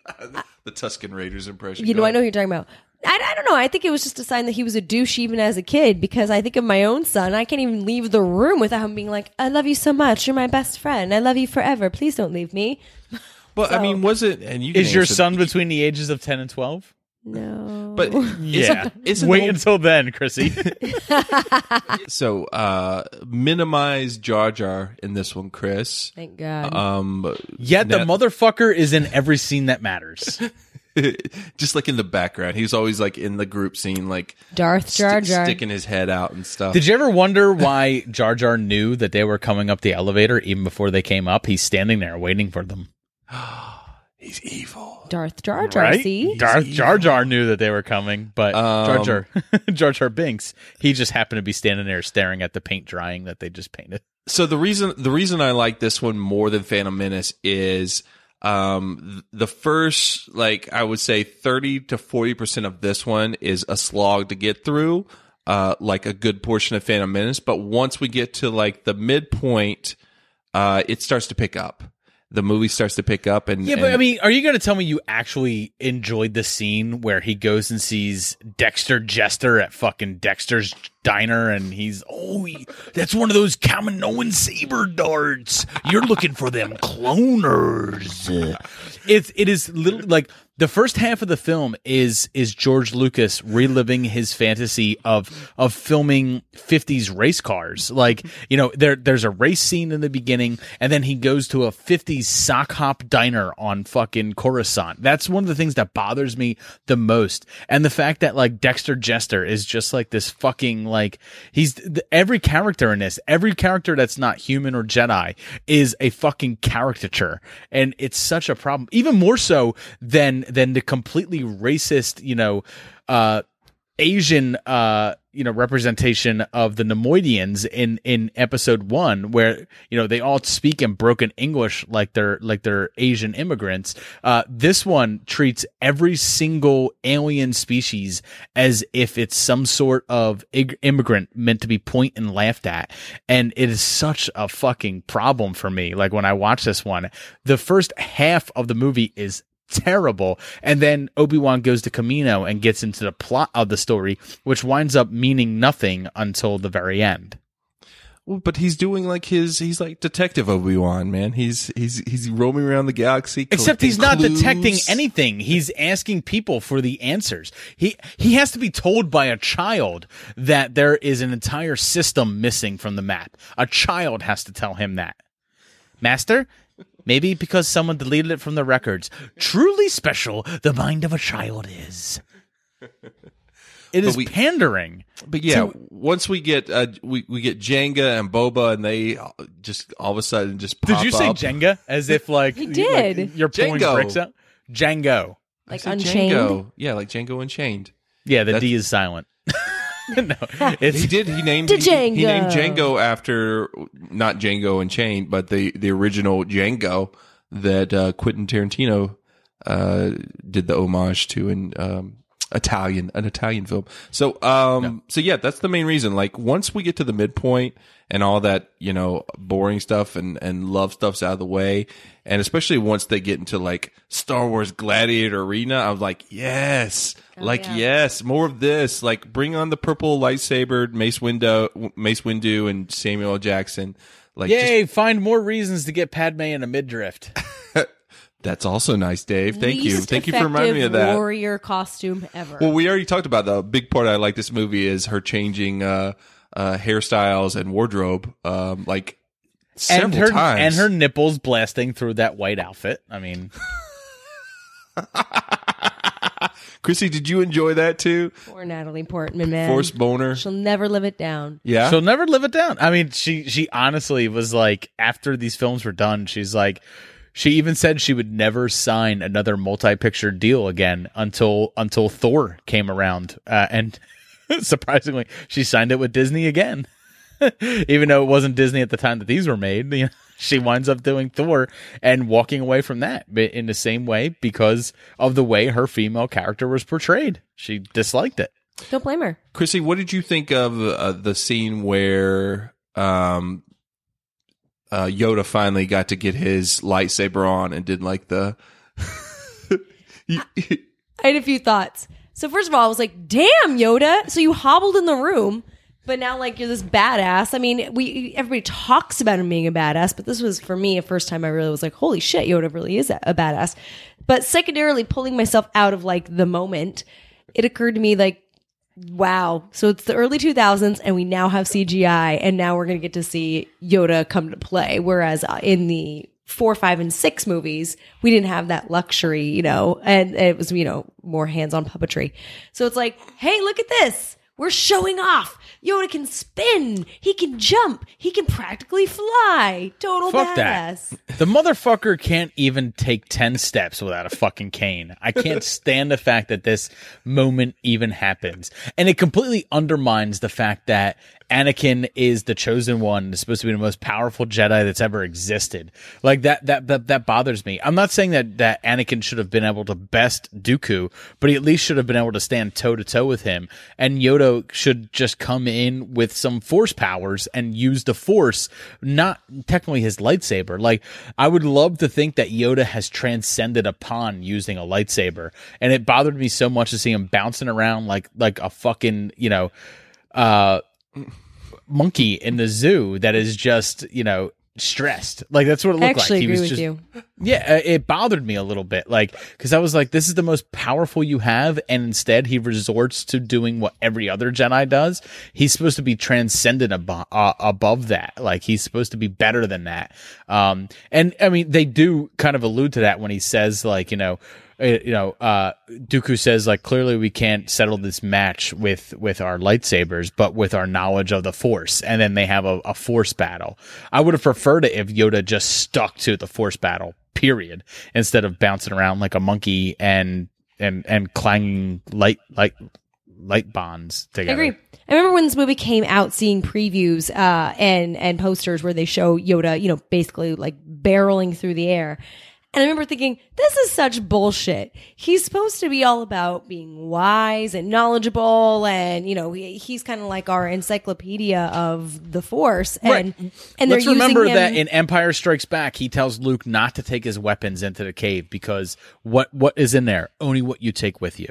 the Tusken Raiders impression. You know, I know who you're talking about. I, I don't know. I think it was just a sign that he was a douche even as a kid because I think of my own son. I can't even leave the room without him being like, I love you so much. You're my best friend. I love you forever. Please don't leave me. Well, I mean, was it? And you Is your son between the ages of ten and twelve? No. But Yeah. isn't, isn't Wait the whole- until then, Chrissy. so uh minimize Jar Jar in this one, Chris. Thank God. Um, Yet the motherfucker is in every scene that matters. just like in the background, he's always like in the group scene, like Darth Jar sti- Jar. sticking his head out and stuff. Did you ever wonder why Jar Jar knew that they were coming up the elevator even before they came up? He's standing there waiting for them. He's evil. Darth Jar Jar. Right? See? Darth Jar Jar knew that they were coming, but Jar Um, Jar Jar Jar Binks, he just happened to be standing there staring at the paint drying that they just painted. So the reason the reason I like this one more than Phantom Menace is um the first like I would say 30 to 40% of this one is a slog to get through uh like a good portion of Phantom Menace but once we get to like the midpoint uh it starts to pick up the movie starts to pick up and Yeah, but and- I mean, are you going to tell me you actually enjoyed the scene where he goes and sees Dexter Jettster at fucking Dexter's diner and he's, oh, he- that's one of those Kaminoan saber darts. You're looking for them cloners. It's, it is little like the first half of the film is, is George Lucas reliving his fantasy of, of filming 50s race cars. Like, you know, there, there's a race scene in the beginning and then he goes to a 50s sock hop diner on fucking Coruscant. That's one of the things that bothers me the most. And the fact that like Dexter Jettster is just like this fucking like he's th- every character in this, every character that's not human or Jedi is a fucking caricature. And it's such a problem. Even more so than than the completely racist, you know, uh Asian uh you know representation of the Neimoidians in in episode 1 where you know they all speak in broken English like they're like they're Asian immigrants. Uh this one treats every single alien species as if it's some sort of ig- immigrant meant to be point and laughed at. And it is such a fucking problem for me like when I watch this one. The first half of the movie is terrible. And then Obi-Wan goes to Kamino and gets into the plot of the story, which winds up meaning nothing until the very end. Well, but he's doing like his he's like detective Obi Wan man. He's he's he's roaming around the galaxy. Except he's not collecting detecting anything. He's asking people for the answers. He he has to be told by a child that there is an entire system missing from the map. A child has to tell him that. Master, maybe because someone deleted it from the records. Truly special the mind of a child is. It is we- pandering. But yeah, to- once we get uh, we we get Jenga and Boba, and they just all of a sudden just Did you say up. Jenga as if like He like did. you're pulling Django. bricks out? Django. Like said Unchained. Django. Yeah, like Django Unchained. Yeah, the That's- D is silent. no, it's He did. He named To he, he named Django. Django after not Django Unchained, but the the original Django that uh, Quentin Tarantino uh, did the homage to in um, Italian an Italian film. So um so yeah, that's the main reason. Like once we get to the midpoint and all that you know boring stuff and and love stuff's out of the way, and especially once they get into like Star Wars Gladiator Arena, I'm like, yes. like yeah. yes, more of this. Like bring on the purple lightsaber, Mace Windu, Mace Windu, and Samuel L. Jackson. Like just- Yay, find more reasons to get Padme in a midriff. that's also nice, Dave. Thank you, thank you for reminding me of that. Warrior costume ever. Well, we already talked about the big part I like this movie is her changing uh, uh, hairstyles and wardrobe, um, like several and her times. and her nipples blasting through that white outfit. I mean, Chrissy, did you enjoy that too? Poor Natalie Portman, man. Force boner. She'll never live it down. Yeah. she'll never live it down. I mean, she she honestly was like after these films were done, she's like she even said she would never sign another multi-picture deal again until until Thor came around, uh, and surprisingly, she signed it with Disney again. even though it wasn't Disney at the time that these were made, you know, she winds up doing Thor and walking away from that in the same way because of the way her female character was portrayed. She disliked it. Don't blame her. Chrissy, what did you think of uh, the scene where um, uh, Yoda finally got to get his lightsaber on and did like the I had a few thoughts. So first of all, I was like, "Damn, Yoda!" So you hobbled in the room, but now like you're this badass. I mean, we everybody talks about him being a badass, but this was for me a first time I really was like, "Holy shit, Yoda really is a, a badass." But secondarily, pulling myself out of like the moment, it occurred to me like, "Wow!" So it's the early 2000s, and we now have CGI, and now we're gonna get to see Yoda come to play. Whereas uh, in the four, five, and six movies, we didn't have that luxury, you know, and it was, you know, more hands on puppetry. So it's like, hey, look at this. We're showing off. Yoda can spin. He can jump. He can practically fly. Total Fuck badass. that. The motherfucker can't even take 10 steps without a fucking cane. I can't stand the fact that this moment even happens. And it completely undermines the fact that Anakin is the chosen one, supposed to be the most powerful Jedi that's ever existed. Like that, that, that, that bothers me. I'm not saying that, that Anakin should have been able to best Dooku, but he at least should have been able to stand toe to toe with him. And Yoda should just come in with some force powers and use the force, not technically his lightsaber. Like, I would love to think that Yoda has transcended upon using a lightsaber. And it bothered me so much to see him bouncing around like, like a fucking, you know, uh, monkey in the zoo that is just, you know, stressed. Like that's what it looked like. He was with just you. yeah, uh, it bothered me a little bit. Like, because I was like, this is the most powerful you have. And instead, he resorts to doing what every other Jedi does. He's supposed to be transcendent uh, above that. Like, he's supposed to be better than that. Um, and I mean, they do kind of allude to that when he says, like, you know, you know, uh, Dooku says like clearly we can't settle this match with with our lightsabers, but with our knowledge of the Force, and then they have a, a Force battle. I would have preferred it if Yoda just stuck to the Force battle, period, instead of bouncing around like a monkey and and and clanging light light light bonds together. I agree. I remember when this movie came out, seeing previews uh, and and posters where they show Yoda, you know, basically like barreling through the air. And I remember thinking, this is such bullshit. He's supposed to be all about being wise and knowledgeable, and you know, he, he's kind of like our encyclopedia of the Force. And Right. and they're Let's remember him, that in Empire Strikes Back, he tells Luke not to take his weapons into the cave because what what is in there? Only what you take with you.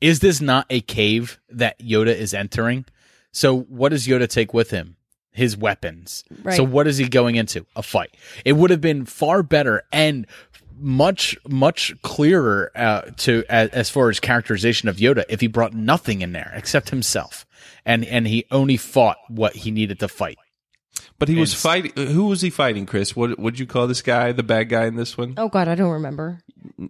Is this not a cave that Yoda is entering? So what does Yoda take with him? His weapons. Right. So what is he going into? A fight. It would have been far better and much much clearer uh, to as, as far as characterization of Yoda if he brought nothing in there except himself and and he only fought what he needed to fight. But he was fighting. Who was he fighting, Chris? What would you call this guy? The bad guy in this one? Oh God, I don't remember.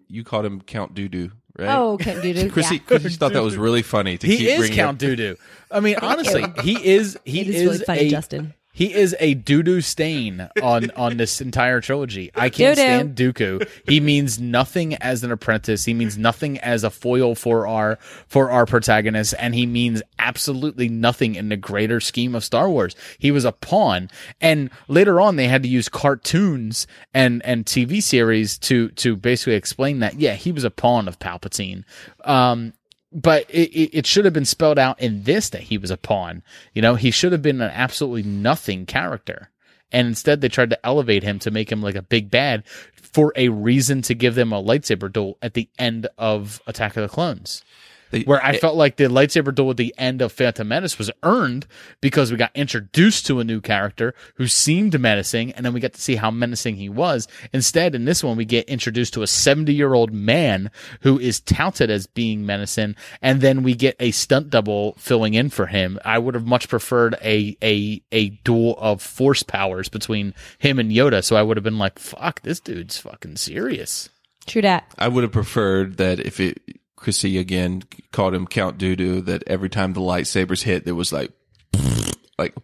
You called him Count Doodoo, right? Oh, Count Dooku, Chrissy, yeah. Chrissy thought that was really funny. To he keep is bringing Count up- Doodoo. I mean, honestly, he is he It is is, really funny, a Justin. He is a doo-doo stain on on this entire trilogy. I can't stand Dooku. He means nothing as an apprentice. He means nothing as a foil for our for our protagonist, and he means absolutely nothing in the greater scheme of Star Wars. He was a pawn, and later on they had to use cartoons and and TV series to to basically explain that. Yeah, he was a pawn of Palpatine. Um, but it, it, should have been spelled out in this that he was a pawn. You know, he should have been an absolutely nothing character. And instead, they tried to elevate him to make him like a big bad for a reason to give them a lightsaber duel at the end of Attack of the Clones. They- where I felt like the lightsaber duel at the end of Phantom Menace was earned because we got introduced to a new character who seemed menacing, and then we got to see how menacing he was. Instead, in this one, we get introduced to a 70 year old man who is touted as being menacing, and then we get a stunt double filling in for him. I would have much preferred a a a duel of force powers between him and Yoda, so I would have been like, "Fuck, this dude's fucking serious." True that. I would have preferred that if it Chrissy again called him Count Doodoo. That every time the lightsabers hit, there was like, like,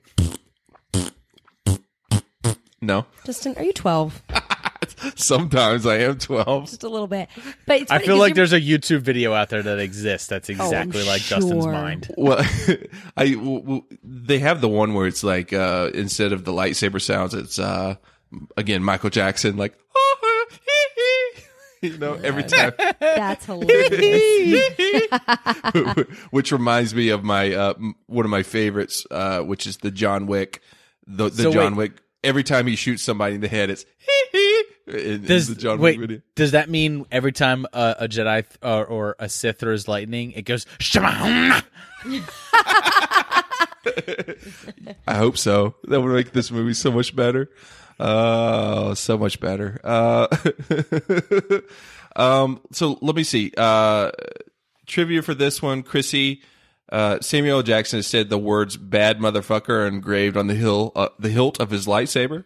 no. Justin, are you twelve? Sometimes I am twelve. Just a little bit, but it's I feel like there's a YouTube video out there that exists that's exactly like Justin's mind. Well, I w- w- they have the one where it's like uh instead of the lightsaber sounds, it's uh again Michael Jackson like. You know, every time. That's hilarious. which reminds me of my uh, one of my favorites, uh, which is the John Wick. The, the So John wait. Wick. Every time he shoots somebody in the head, it's in, in Does the John wait? Wick video. Does that mean every time uh, a Jedi th- or, or a Sith throws lightning, it goes? "Shama-hum"? I hope so. That would make this movie so much better. Uh, so much better. Uh, um, so let me see. Uh, trivia for this one, Chrissy. Uh, Samuel Jackson has said the words "bad motherfucker" engraved on the hill, uh, the hilt of his lightsaber.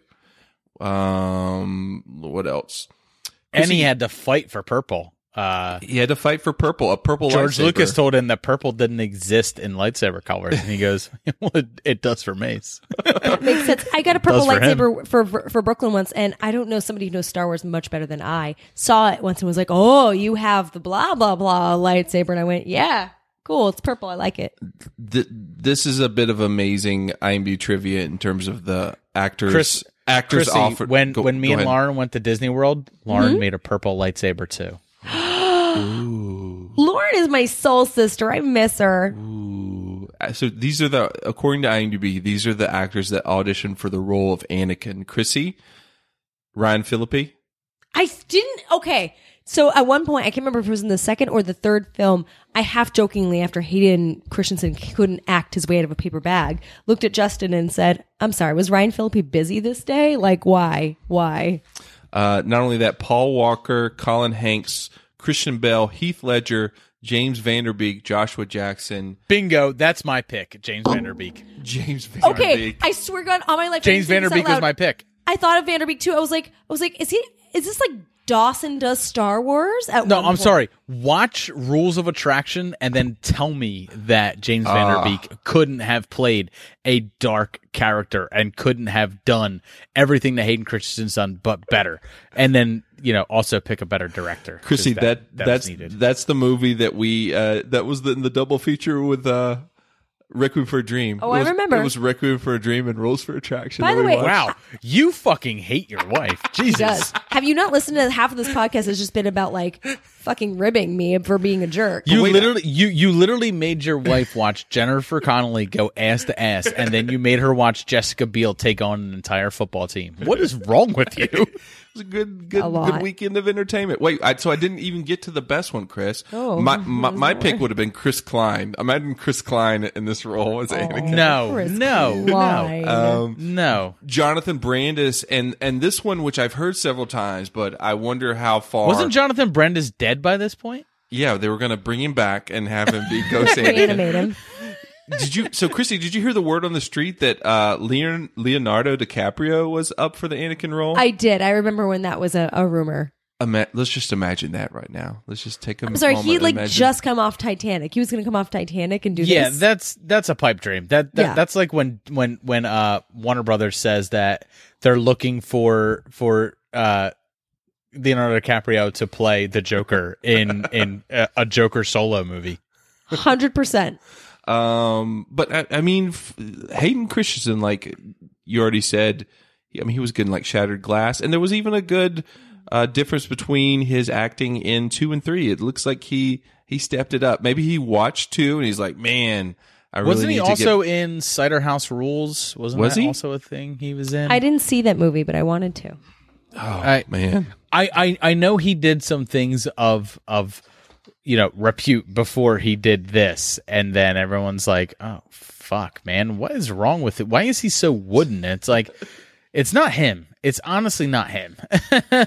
Um, what else? and he had to fight for purple. Uh, He had to fight for purple, a purple George lightsaber. Lucas told him that purple didn't exist in lightsaber colors, and he goes, "Well, it, it does for Mace." Makes sense. I got a purple Does for lightsaber for, for Brooklyn once, and I don't know somebody who knows Star Wars much better than I saw it once and was like, "Oh, you have the blah blah blah lightsaber," and I went, "Yeah, cool. It's purple. I like it." Th- this is a bit of amazing IMDb trivia in terms of the actors. Chris, actors Chrissy, offered when go- when me and ahead. Lauren went to Disney World, Lauren Mhm. made a purple lightsaber too. Lauren is my soul sister. I miss her. Uh, So these are the, according to IMDb, these are the actors that auditioned for the role of Anakin. Chrissy, Ryan Phillippe. I didn't. Okay. So at one point, I can't remember if it was in the second or the third film. I half jokingly, after Hayden Christensen couldn't act his way out of a paper bag, looked at Justin and said, "I'm sorry. Was Ryan Phillippe busy this day? Like, why? Why?" Uh, not only that, Paul Walker, Colin Hanks, Christian Bale, Heath Ledger, James Van Der Beek, Joshua Jackson, Bingo, that's my pick, James oh. Van Der Beek. James Van Der Beek. Okay, I swear to God, all my life, James didn't say this out Van Der Beek was my pick. I thought of Van Der Beek too. I was like, I was like, is he? Is this like Dawson does Star Wars? At No, one I'm point? sorry. Watch Rules of Attraction and then tell me that James Ah. Van Der Beek couldn't have played a dark character and couldn't have done everything that Hayden Christensen's done, but better. And then you know also pick a better director. Chrissy, that, that was that's needed. that's the movie that we uh, that was the, the double feature with uh, Requiem for a Dream. Oh, It I was- remember. It was Requiem for a Dream and Rules for Attraction. By the way- Wow, you fucking hate your wife. Jesus. does. Have you not listened to half of this podcast? Has just been about like fucking ribbing me for being a jerk. You literally, you you literally made your wife watch Jennifer Connelly go ass to ass, and then you made her watch Jessica Biel take on an entire football team. What is wrong with you? was a good good A good weekend of entertainment. Wait, I, so I didn't even get to the best one, Chris. Oh, my my, my pick would have been Chris Klein. Imagine Chris Klein in this role as Anakin. No, Chris no, Klein. no, Um, no. Jonathan Brandis and and this one, which I've heard several times, but I wonder how far. Wasn't Jonathan Brandis dead by this point? Yeah, they were going to bring him back and have him be Ghost Anakin. Reanimate him. Did you? So, Christy, did you hear the word on the street that uh, Leon, Leonardo DiCaprio was up for the Anakin role? I did. I remember when that was a, a rumor. Ima- let's just imagine that right now. Let's just take a I'm sorry, he like imagine- just come off Titanic. He was going to come off Titanic and do yeah, this. that's that's a pipe dream. That, that Yeah. that's like when when when uh Warner Brothers says that they're looking for for uh Leonardo DiCaprio to play the Joker in in a, a Joker solo movie. Hundred percent. Um, but I, I mean, f- Hayden Christensen, like you already said, I mean, he was good in like Shattered Glass, and there was even a good uh, difference between his acting in two and three. It looks like he he stepped it up. Maybe he watched two and he's like, man, I really Wasn't he also get- in Cider House Rules? Wasn't Was that he? also a thing he was in? I didn't see that movie, but I wanted to. Oh I- man, I, I I know he did some things of of you know repute before he did this, and then everyone's like, "Oh fuck, man, what is wrong with it? Why is he so wooden?" And it's like, it's not him. It's honestly not him. uh,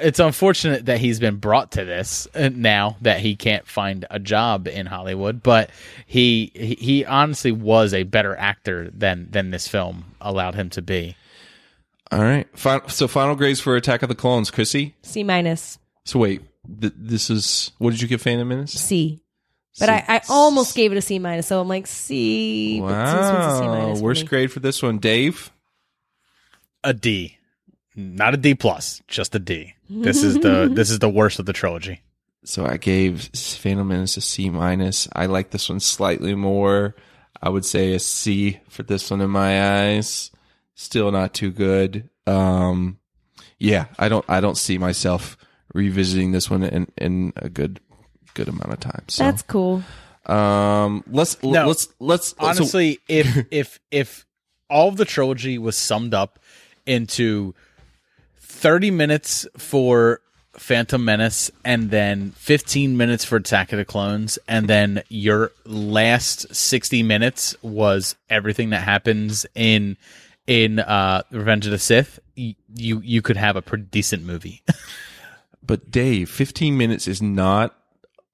it's unfortunate that he's been brought to this uh, now that he can't find a job in Hollywood, but he he, he honestly was a better actor than than this film allowed him to be. all right. Fin- so final grades for Attack of the Clones, Chrissy. C minus So wait, th- this is what did you give Phantom Menace? C. But C. I, I almost gave it a C minus, so I'm like C. But this one's a C Wow, minus. for worst me. grade for this one, Dave. a D, not a D plus, just a D. This is the this is the worst of the trilogy. So I gave Phantom Menace a C minus. I like this one slightly more. I would say a C for this one in my eyes. Still not too good. Um, yeah, I don't. I don't see myself revisiting this one in in a good good amount of time. So, That's cool. um, let's No, let's let's so- Honestly, if if if all of the trilogy was summed up into thirty minutes for Phantom Menace and then fifteen minutes for Attack of the Clones, and then your last sixty minutes was everything that happens in in uh Revenge of the Sith, y- you you could have a pretty decent movie. But Dave, 15 minutes is not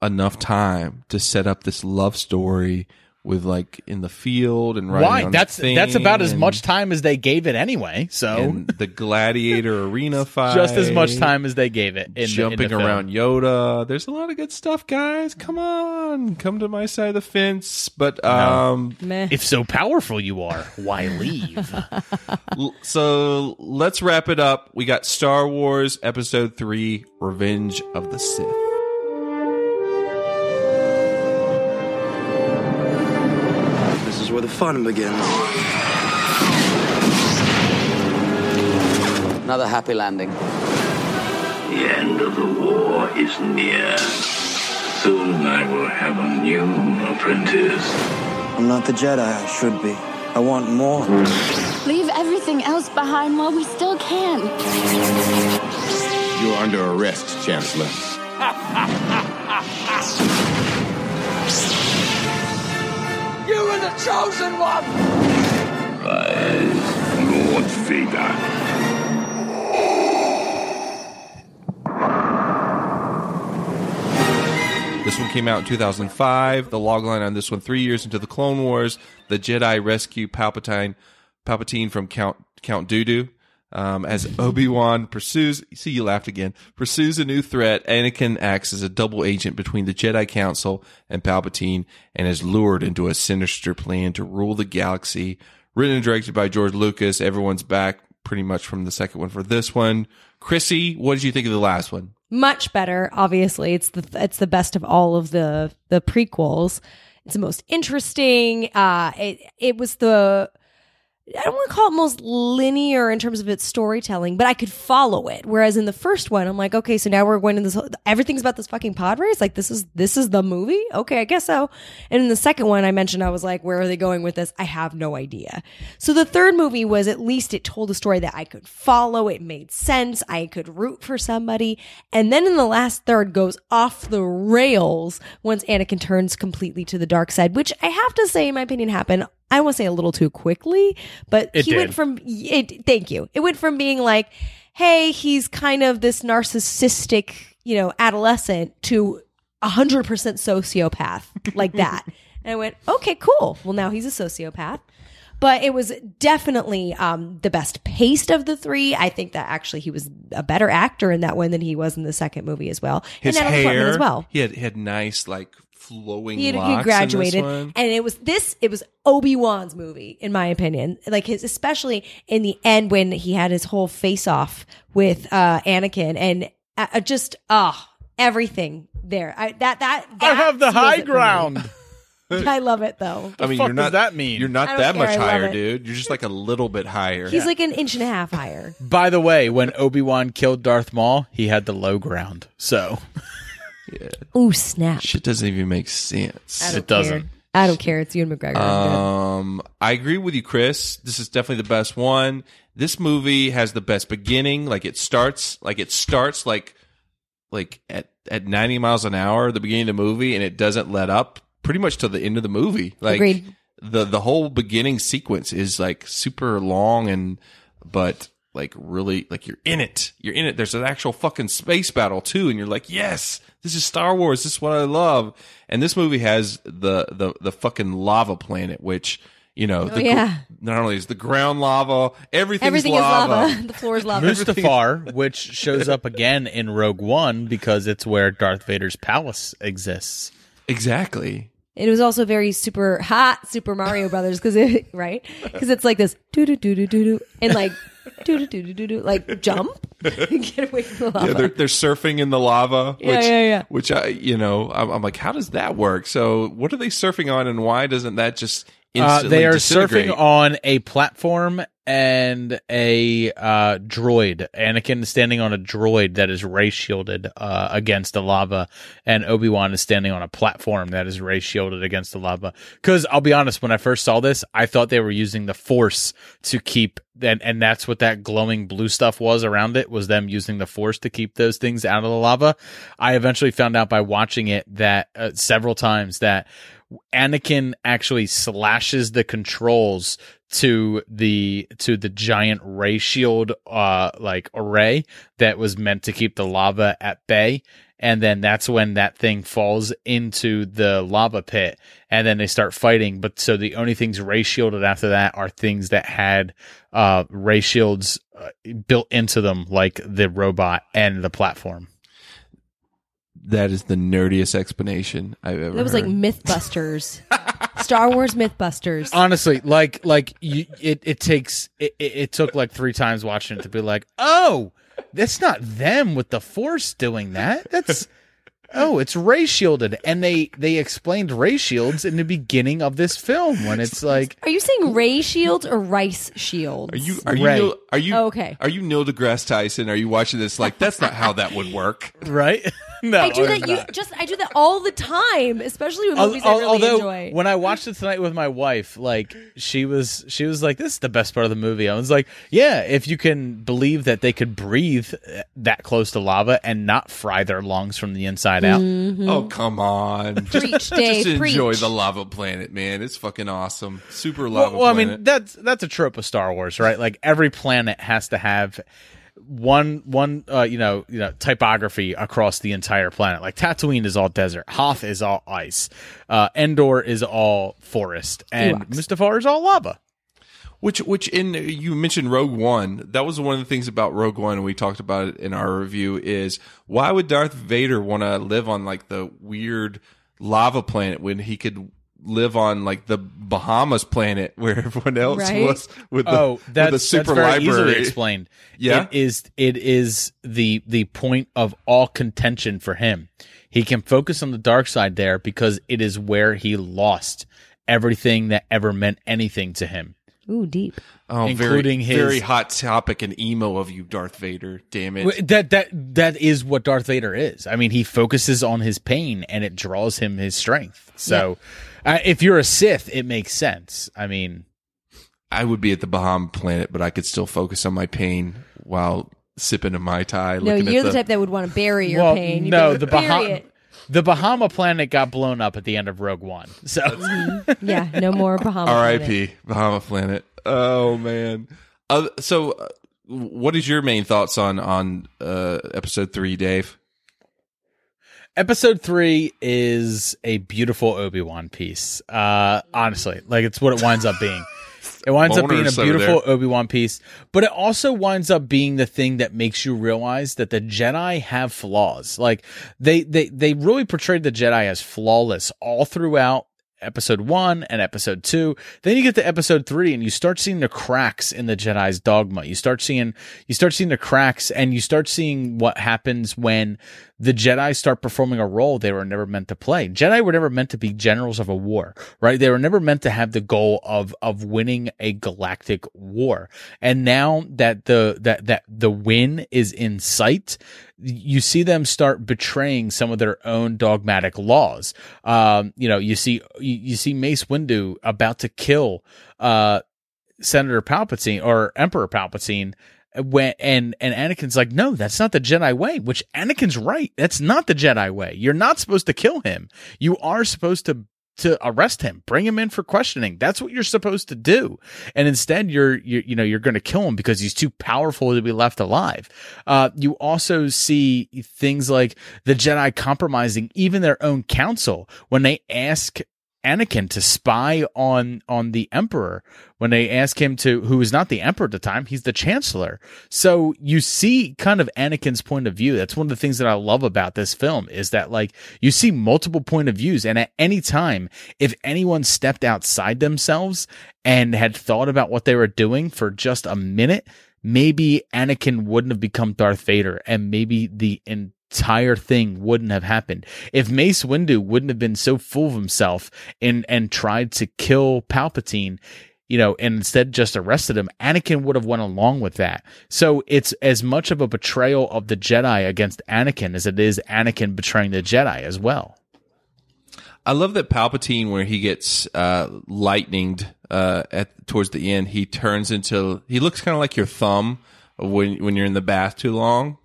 enough time to set up this love story with like in the field and riding Why? on That's the that's about as much time as they gave it anyway. So and the gladiator arena fight. just as much time as they gave it. In the- in jumping the film. around Yoda. There's a lot of good stuff, guys. Come on, come to my side of the fence. But um, Meh. If so powerful you are, why leave? so let's wrap it up. We got Star Wars Episode Three: Revenge of the Sith. Where the fun begins. Another happy landing. The end of the war is near. Soon I will have a new apprentice. I'm not the Jedi I should be. I want more. Leave everything else behind while we still can. You're under arrest, Chancellor. You the chosen one! I, Lord Vader. This one came out in 2005. The logline on this one: three years into the Clone Wars, the Jedi rescue Palpatine, Palpatine from Count Count Dooku. Um, as Obi Wan pursues, see you laughed again. Pursues a new threat. Anakin acts as a double agent between the Jedi Council and Palpatine, and is lured into a sinister plan to rule the galaxy. Written and directed by George Lucas. Everyone's back pretty much from the second one for this one. Chrissy, what did you think of the last one? much better. Obviously, it's the it's the best of all of the the prequels. It's the most interesting. Uh, it it was the I don't want to call it most linear in terms of its storytelling, but I could follow it. Whereas in the first one, I'm like, okay, so now we're going to this. Everything's about this fucking pod race. Like this is this is the movie. Okay, I guess so. And in the second one, I mentioned I was like, where are they going with this? I have no idea. So the third movie was at least it told a story that I could follow. It made sense. I could root for somebody. And then in the last third goes off the rails once Anakin turns completely to the dark side, which I have to say, in my opinion, happened I won't say a little too quickly, but It he went from it. Thank you. It went from being like, hey, he's kind of this narcissistic, you know, adolescent to a hundred percent sociopath like that. and I went, okay, cool. Well, now he's a sociopath. But it was definitely um, the best paced of the three. I think that actually he was a better actor in that one than he was in the second movie as well. His and Natalie Portman hair as well. He had he had nice like flowing He, had- he graduated, in this one. and it was this. It was Obi Wan's movie, in my opinion. Like his, especially in the end when he had his whole face off with uh, Anakin, and uh, uh, just ah, everything there. I, that that I have the high it for me. ground. I love it though. I mean, fuck you're does not that mean? You're not that care, much higher, it. dude. You're just like a little bit higher. He's like an inch and a half higher. By the way, when Obi Wan killed Darth Maul, he had the low ground. So Ooh, snap! Shit doesn't even make sense. I don't It doesn't. Care. I don't care. It's Ewan McGregor. I'm. Um, I agree with you, Chris. This is definitely the best one. This movie has the best beginning. Like it starts, like it starts like, like at at ninety miles an hour, the beginning of the movie, and it doesn't let up pretty much till the end of the movie. Like Agreed. the the whole beginning sequence is like super long and, but like really like you're in it. You're in it. There's an actual fucking space battle too, and you're like, yes, this is Star Wars. This is what I love. And this movie has the the the fucking lava planet, which you know, oh, the, Oh, yeah. not only is the ground lava, everything's Everything lava. is lava. the floor is lava. Mustafar, which shows up again in Rogue One because it's where Darth Vader's palace exists. Exactly. It was also very super hot Super Mario Brothers because it right because it's like this doo doo doo doo doo doo and like doo doo doo doo doo doo like jump get away from the lava. Yeah, they're they're surfing in the lava. Yeah, which, yeah, yeah. Which I, you know, I'm, I'm like, how does that work? So, what are they surfing on, and why doesn't that just Uh, instantly they are surfing on a platform and a uh, droid. Anakin is standing on a droid that is ray shielded uh, against the lava, and Obi Wan is standing on a platform that is ray shielded against the lava. Because I'll be honest, when I first saw this, I thought they were using the Force to keep and and that's what that glowing blue stuff was around it was them using the Force to keep those things out of the lava. I eventually found out by watching it that uh, several times that Anakin actually slashes the controls to the to the giant ray shield uh like array that was meant to keep the lava at bay. And then that's when that thing falls into the lava pit and then they start fighting. But so the only things ray shielded after that are things that had uh ray shields uh, built into them like the robot and the platform that is the nerdiest explanation I've ever. That was like. MythBusters, Star Wars MythBusters. honestly like like you it, it takes it, it, it took like three times watching it to be like oh that's not them with the force doing that that's oh it's ray shielded and they they explained ray shields in the beginning of this film when it's like Are you saying ray shields or rice shields? Are you are you Ray. Neil, are you Oh, okay. Are you Neil deGrasse Tyson? Are you watching this like that's not how that would work? right no I do that. You just I do that all the time, especially with Al- movies I al- really although enjoy. when I watched it tonight with my wife, like she was, she was like, "This is the best part of the movie." I was like, "Yeah, if you can believe that they could breathe uh, that close to lava and not fry their lungs from the inside out." Mm-hmm. Oh come on! Just, Preach, Dave, just enjoy preach. the lava planet, man. It's fucking awesome. Super Well, lava well, I planet. mean, that's that's a trope of Star Wars, right? Like every planet has to have one one uh, you know you know typography across the entire planet. Like Tatooine is all desert, Hoth is all ice, uh, Endor is all forest, and Ewoks. Mustafar is all lava. Which, which in you mentioned Rogue One. That was one of the things about Rogue One, and we talked about it in our review. Is why would Darth Vader want to live on like the weird lava planet when he could live on like the Bahamas planet where everyone else Right. was with the, oh, with that's, the super that's very library? easily explained. Yeah? it is. It is the the point of all contention for him. He can focus on the dark side there because it is where he lost everything that ever meant anything to him. Ooh, deep. Oh, Including very, his- very hot topic and emo of you, Darth Vader. Damn it. That that that is what Darth Vader is. I mean, he focuses on his pain and it draws him his strength. So, uh, if you're a Sith, it makes sense. I mean, I would be at the Bahama planet, but I could still focus on my pain while sipping a mai tai. No, looking you're at the, the type that would want to bury your well, pain. You'd no, the like, "Bury Bahama it." the Bahama planet got blown up at the end of Rogue One. So, Yeah, no more Bahama. R.I.P. Bahama planet. Oh man. Uh, so, uh, what is your main thoughts on on uh, episode three, Dave? Episode three is a beautiful Obi Wan piece. Uh, honestly, like it's what it winds up being. It winds up being a beautiful. Obi Wan piece, but it also winds up being the thing that makes you realize that the Jedi have flaws. Like they they they really portrayed the Jedi as flawless all throughout episode one and episode two. Then you get to episode three and you start seeing the cracks in the Jedi's dogma. You start seeing, you start seeing the cracks and you start seeing what happens when the Jedi start performing a role they were never meant to play. Jedi were never meant to be generals of a war, right? They were never meant to have the goal of, of winning a galactic war. And now that the, that, that the win is in sight, you see them start betraying some of their own dogmatic laws. Um, you know, you see, you, see Mace Windu about to kill, uh, Senator Palpatine or Emperor Palpatine when and and Anakin's like, no, that's not the Jedi way. Which Anakin's right. That's not the Jedi way. You're not supposed to kill him. You are supposed to to arrest him, bring him in for questioning. That's what you're supposed to do. And instead, you're you you know you're going to kill him because he's too powerful to be left alive. Uh, you also see things like the Jedi compromising even their own council when they ask Anakin to spy on on the Emperor when they ask him to who is not the Emperor at the time, he's the Chancellor. So you see kind of Anakin's point of view. That's one of the things that I love about this film is that like you see multiple point of views and at any time if anyone stepped outside themselves and had thought about what they were doing for just a minute, maybe Anakin wouldn't have become Darth Vader and maybe the entire thing wouldn't have happened. If Mace Windu wouldn't have been so full of himself and and tried to kill Palpatine, you know, and instead just arrested him, Anakin would have went along with that. So it's as much of a betrayal of the Jedi against Anakin as it is Anakin betraying the Jedi as well. I love that Palpatine, where he gets uh, lightninged uh, at towards the end, he turns into he looks kind of like your thumb when when you're in the bath too long.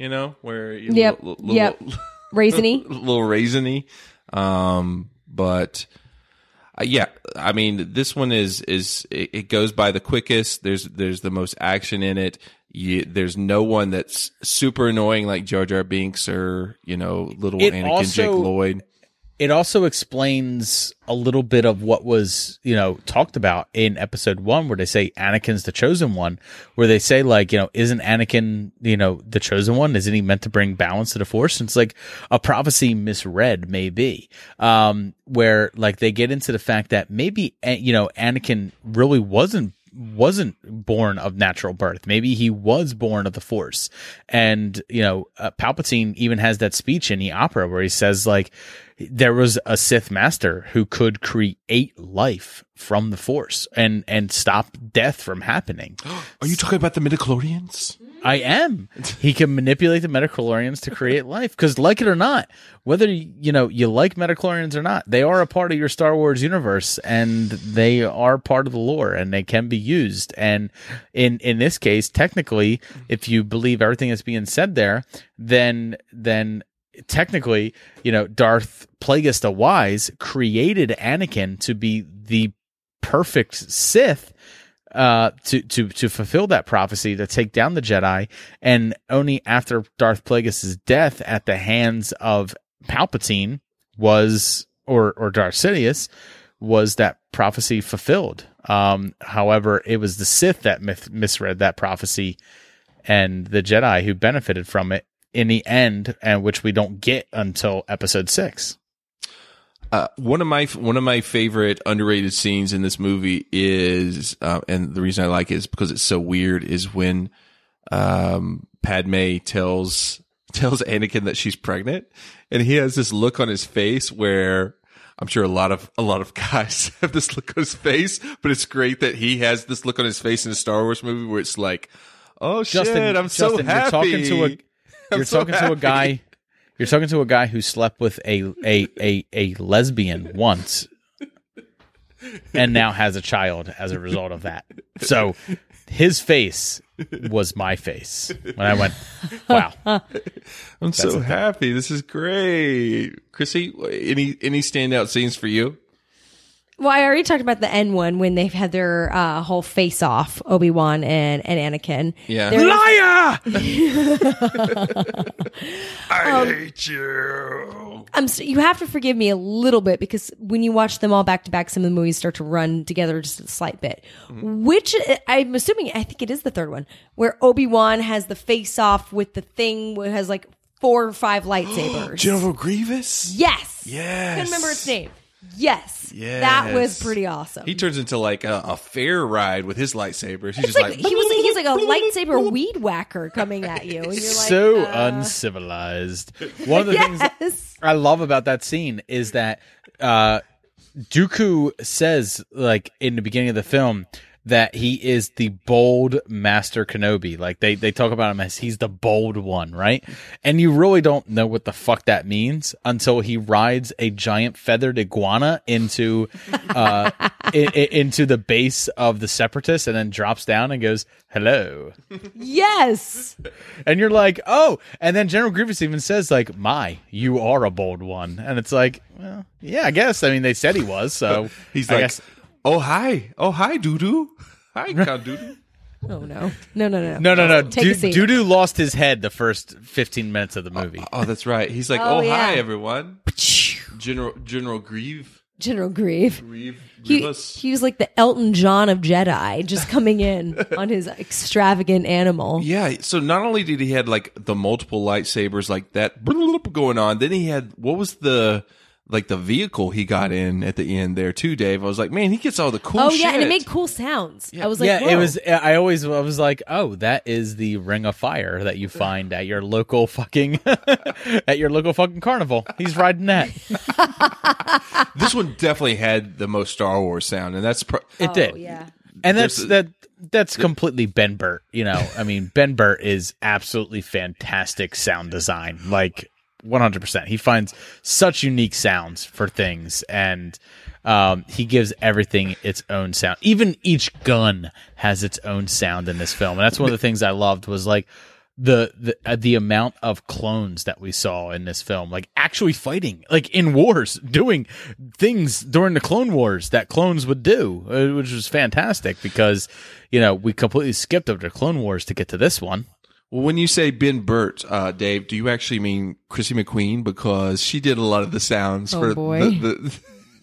You know, where you Yep, little, little, yep. Raisiny. little raisiny. Um, but uh, yeah, I mean, this one is is it, it goes by the quickest. There's there's the most action in it. You, there's no one that's super annoying like Jar Jar Binks or you know little It Anakin Jake Lloyd. It also explains a little bit of what was, you know, talked about in episode one, where they say Anakin's the chosen one, where they say, like, you know, isn't Anakin, you know, the chosen one? Isn't he meant to bring balance to the force? And it's like a prophecy misread, maybe, um, where like they get into the fact that maybe, eh, you know, Anakin really wasn't wasn't born of natural birth. Maybe he was born of the Force. And, you know, uh, Palpatine even has that speech in the opera where he says, like, there was a Sith master who could create life from the Force and, and stop death from happening. Are you talking about the midi-chlorians? I am. He can manipulate the midi-chlorians to create life. Because, like it or not, whether you know you like midi-chlorians or not, they are a part of your Star Wars universe, and they are part of the lore, and they can be used. And in in this case, technically, if you believe everything that's being said there, then then technically, you know, Darth Plagueis the Wise created Anakin to be the perfect Sith uh to to to fulfill that prophecy to take down the Jedi. And only after Darth Plagueis' death at the hands of Palpatine was or or Darth Sidious was that prophecy fulfilled. Um however it was the Sith that myth- misread that prophecy and the Jedi who benefited from it in the end and which we don't get until episode 6 Uh, one of my one of my favorite underrated scenes in this movie is, uh, and the reason I like it is because it's so weird. Is when um, Padme tells tells Anakin that she's pregnant, and he has this look on his face where I'm sure a lot of a lot of guys have this look on his face, but it's great that he has this look on his face in a Star Wars movie where it's like, oh Justin, shit, I'm so happy. You're talking to a you're so talking to a guy you're talking to a guy who slept with a a a, a lesbian once and now has a child as a result of that. So his face was my face when I went, wow. I'm so happy. This is great. Chrissy, any any standout scenes for you? Well, I already talked about the N one when they've had their uh, whole face off, Obi Wan and, and Anakin. Yeah. There was- I Um, hate you. I'm s you have to forgive me a little bit because when you watch them all back to back, some of the movies start to run together just a slight bit. Which uh, I'm assuming, I think it is the third one where Obi Wan has the face off with the thing where it has like four or five lightsabers. General Grievous? yes, Yes. couldn't remember its name. Yes, Yes. that was pretty awesome. He turns into like a, a fair ride with his lightsabers. He's It's just like, like, he was he's like a lightsaber weed whacker coming at you, and you're like, so uh, uncivilized. One of the things Yes. I love about that scene is that uh, Dooku says, like in the beginning of the film, that he is the bold Master Kenobi. Like they they talk about him as he's the bold one, right? And you really don't know what the fuck that means until he rides a giant feathered iguana into uh i- i- into the base of the separatists and then drops down and goes hello yes. and you're like, oh, and then General Grievous even says like, "My, you are a bold one," and it's like, well, yeah, I guess. I mean, they said he was, so he's I like, guess- oh hi, oh hi, Doodoo, hi, Count Doodoo. Oh no, no, no, no, no, no, no. Take a Du- seat. Dudu lost his head the first 15 minutes of the movie. Oh, oh that's right. He's like, Oh, oh, yeah. hi, everyone. General General Grieve. General Grieve. Grieve. He, Grievous. he was like the Elton John of Jedi, just coming in on his extravagant animal. Yeah. So not only did he had like the multiple lightsabers like that going on, then he had what was the like the vehicle he got in at the end there too, Dave. I was like, man, he gets all the cool oh shit. yeah, and it made cool sounds. Yeah. I was like, yeah, Whoa. it was. I always I was like, oh, that is the ring of fire that you find at your local fucking at your local fucking carnival. He's riding that. this one definitely had the most Star Wars sound, and that's pro- It oh, did. Oh, yeah. And that's a- that that's completely Ben Burtt, you know. I mean, Ben Burtt is absolutely fantastic sound design. Like 100%. He finds such unique sounds for things and um, he gives everything its own sound. Even each gun has its own sound in this film. And that's one of the things I loved was like the the uh, the amount of clones that we saw in this film, like actually fighting, like in wars, doing things during the Clone Wars that clones would do, uh, which was fantastic because you know we completely skipped over the Clone Wars to get to this one. Well, when you say Ben Burtt, uh, Dave, do you actually mean Chrissy McQueen because she did a lot of the sounds Oh, for boy. the.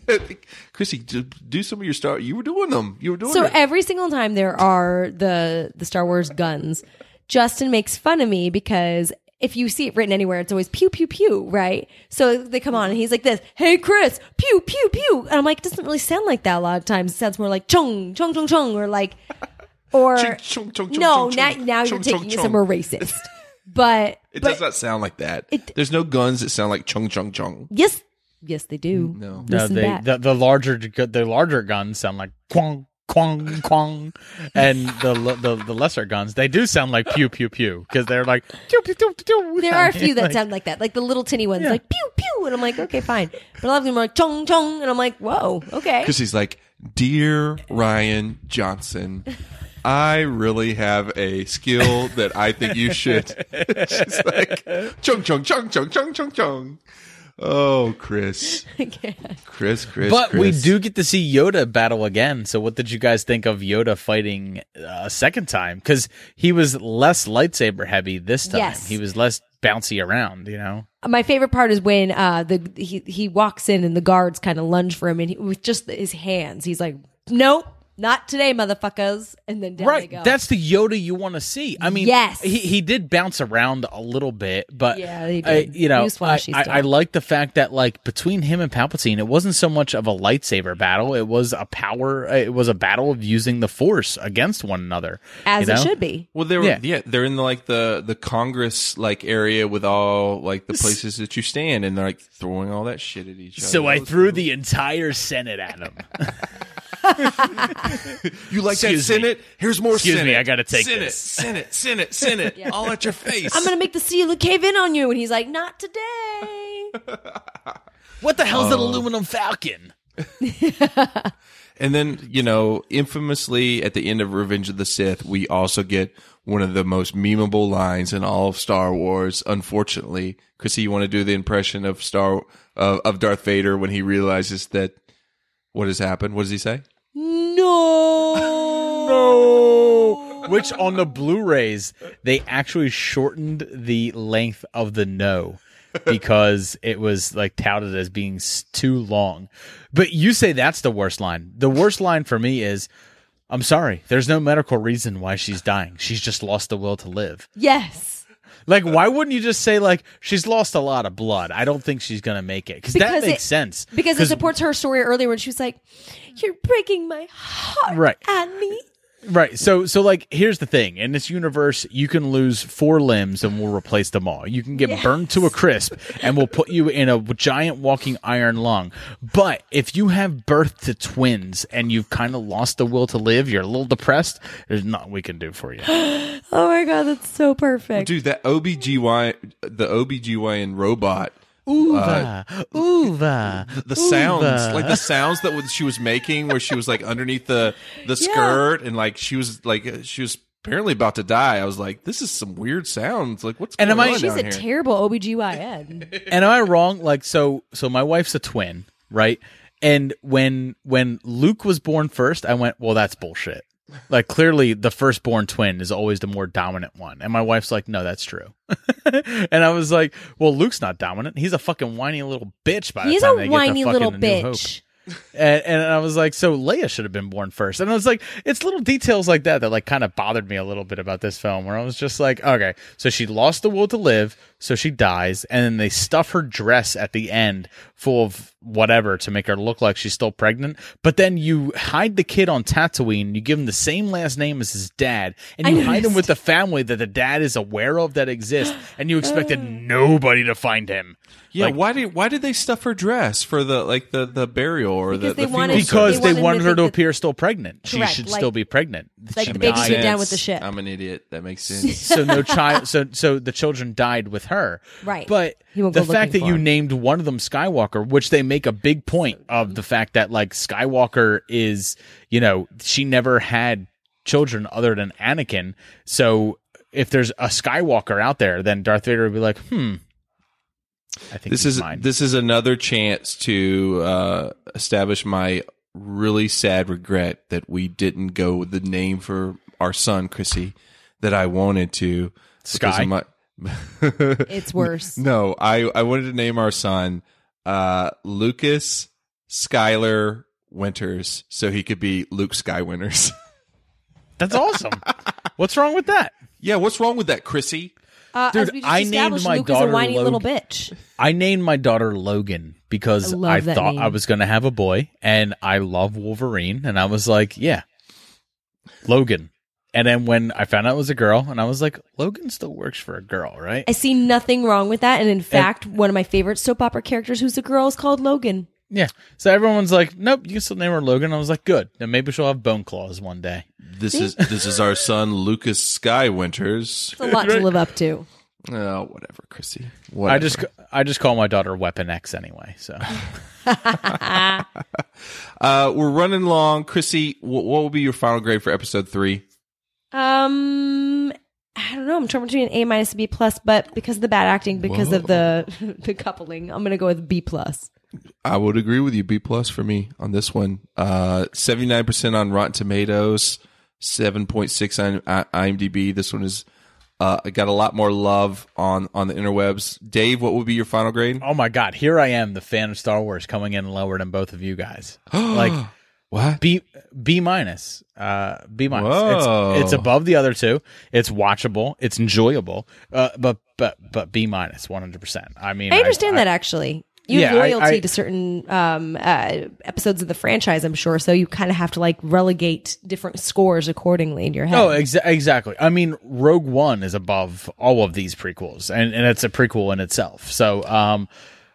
the Chrissy, do, some of your Star. You were doing them. You were doing So it. every single time there are the the Star Wars guns, Justin makes fun of me because if you see it written anywhere, it's always pew pew pew, right? So they come on and he's like this, "Hey Chris, pew pew pew," and I'm like, it doesn't really sound like that a lot of times. It sounds more like chung chung chung chung, or like, or Chung, chung, chung, chung, no, chung, now chung, now you're taking chung, it chung. somewhere racist, but it but does not sound like that. There's no guns that sound like chung chung chung. yes, yes they do. Mm, no, No, they, the the larger the larger guns sound like quang quang quang, and the the the lesser guns they do sound like pew pew pew because they're like pew pew pew pew. There are a few that Like- sound like that, like the little tinny ones, Yeah. like pew pew, and I'm like, okay, fine. But a lot of them are like chung chung, and I'm like, whoa, okay. Because he's like, Dear Rian Johnson, I really have a skill that I think you should. She's like, chung, chung, chung, chung, chung, chung, chung. Oh, Chris. Chris, Chris. But we do get to see Yoda battle again. So, what did you guys think of Yoda fighting uh, a second time? Because he was less lightsaber heavy this time. Yes. He was less bouncy around. You know. My favorite part is when uh the he he walks in and the guards kind of lunge for him, and he, with just his hands, he's like, nope, not today, motherfuckers, and then down they right. go. That's the Yoda you want to see. I mean, Yes. he he did bounce around a little bit, but Yeah, he I- did. you know, He I, I. I like the fact that like between him and Palpatine, it wasn't so much of a lightsaber battle; it was a power. Uh, it was a battle of using the Force against one another, as you it should be. Well, they're Yeah. yeah. they're in the, like the the Congress like area with all like the places that you stand, and they're like throwing all that shit at each other. So I threw cool. the entire Senate at him. You like that Excuse me. Senate? Here's more Excuse me, I gotta take Senate, this. Senate, Senate, Senate, all at your face. I'm gonna make the seal cave in on you, and he's like, "Not today." what the hell's an Oh. aluminum falcon? And then, you know, infamously at the end of Revenge of the Sith, we also get one of the most memeable lines in all of Star Wars. Unfortunately, Chrissy, you want to do the impression of Star of of Darth Vader when he realizes that what has happened? What does he say? No. No. Which on the Blu-rays they actually shortened the length of the no because it was like touted as being too long. But you say that's the worst line. The worst line for me is I'm sorry. There's no medical reason why she's dying. She's just lost the will to live. Yes. Like, why wouldn't you just say like she's lost a lot of blood? I don't think she's gonna make it because that makes it- sense. Because it supports her story earlier when she was like, "You're breaking my heart, Right. Annie." Right. So so like here's the thing. In this universe, you can lose four limbs and we'll replace them all. You can get Yes. burned to a crisp and we'll put you in a giant walking iron lung. But if you have birth to twins and you've kind of lost the will to live, you're a little depressed, there's nothing we can do for you. Oh my god, that's so perfect. Dude, that OBGY, the OBGYN robot. Uva. Uva. the sounds like the sounds that she was making where she was like underneath the the skirt and like she was like uh, she was apparently about to die i was like this is some weird sounds like what's And going am I- on She's a here? terrible OBGYN. and am I wrong? Like, so, so my wife's a twin, right? And when when Luke was born first, I went, well, that's bullshit. Like, clearly, the firstborn twin is always the more dominant one. And my wife's like, no, that's true. and I was like, well, Luke's not dominant. He's a fucking whiny little bitch. By He's the a time they get to whiny fucking little A New Hope. bitch. And, and I was like, so Leia should have been born first. And I was like, it's little details like that that like kind of bothered me a little bit about this film where I was just like, okay, so she lost the will to live, so she dies, and then they stuff her dress at the end full of whatever to make her look like she's still pregnant. But then you hide the kid on Tatooine, you give him the same last name as his dad, and you hide him with the family that the dad is aware of that exists, and you expected uh. nobody to find him. Yeah Like- why did why did they stuff her dress for the like the the burial or Because the, they the wanted- funeral because They they, wanted wanted her to think that- appear still pregnant. Correct, she should like- still be pregnant. like She the baby died. should down with the ship. i'm an idiot that makes sense so no child so so the children died with her Right. but He won't the go fact that looking you for 'em. named one of them skywalker which they make a big point of the fact that like skywalker is you know she never had children other than anakin so if there's a skywalker out there then darth vader would be like hmm i think this is mine. this is another chance to uh establish my really sad regret that we didn't go with the name for our son chrissy that i wanted to Sky? my- It's worse. no i i wanted to name our son uh lucas skylar winters so he could be luke skywinters that's awesome what's wrong with that yeah what's wrong with that chrissy Uh, Dude, as we just I named my Luke daughter whiny little bitch. I named my daughter Logan because I I, thought name. I was going to have a boy and I love Wolverine. And I was like, yeah, Logan. And then when I found out it was a girl, and I was like, Logan still works for a girl, right? I see nothing wrong with that. And in fact, one of my favorite soap opera characters who's a girl is called Logan. Yeah. So everyone's like, nope, you can still name her Logan. I was like, good. Then maybe she'll have bone claws one day. this is this is our son lucas skywinters It's a lot to live up to. oh whatever chrissy I just I just call my daughter Weapon X anyway. So Uh, we're running long. Chrissy, wh- what will be your final grade for episode three? Um, I don't know. I'm torn between an A minus and B plus, but because of the bad acting, because of the the coupling, I'm gonna go with B plus. I would agree with you. B plus for me on this one. Uh, 79% on Rotten Tomatoes, 7.6 on IMDb. This one is, uh, got a lot more love on, on the interwebs. Dave, what would be your final grade? Oh my god, here I am, the fan of Star Wars, coming in lower than both of you guys. like, What? B B minus. Uh, B minus. It's, it's above the other two. It's watchable. It's enjoyable. Uh, but but but B minus, one hundred percent. I mean, I understand that actually. You have Yeah, I- loyalty I- to certain um, uh, episodes of the franchise, I'm sure. So you kind of have to like relegate different scores accordingly in your head. Oh, exa- exactly. I mean, Rogue One is above all of these prequels, and, and it's a prequel in itself. So, um,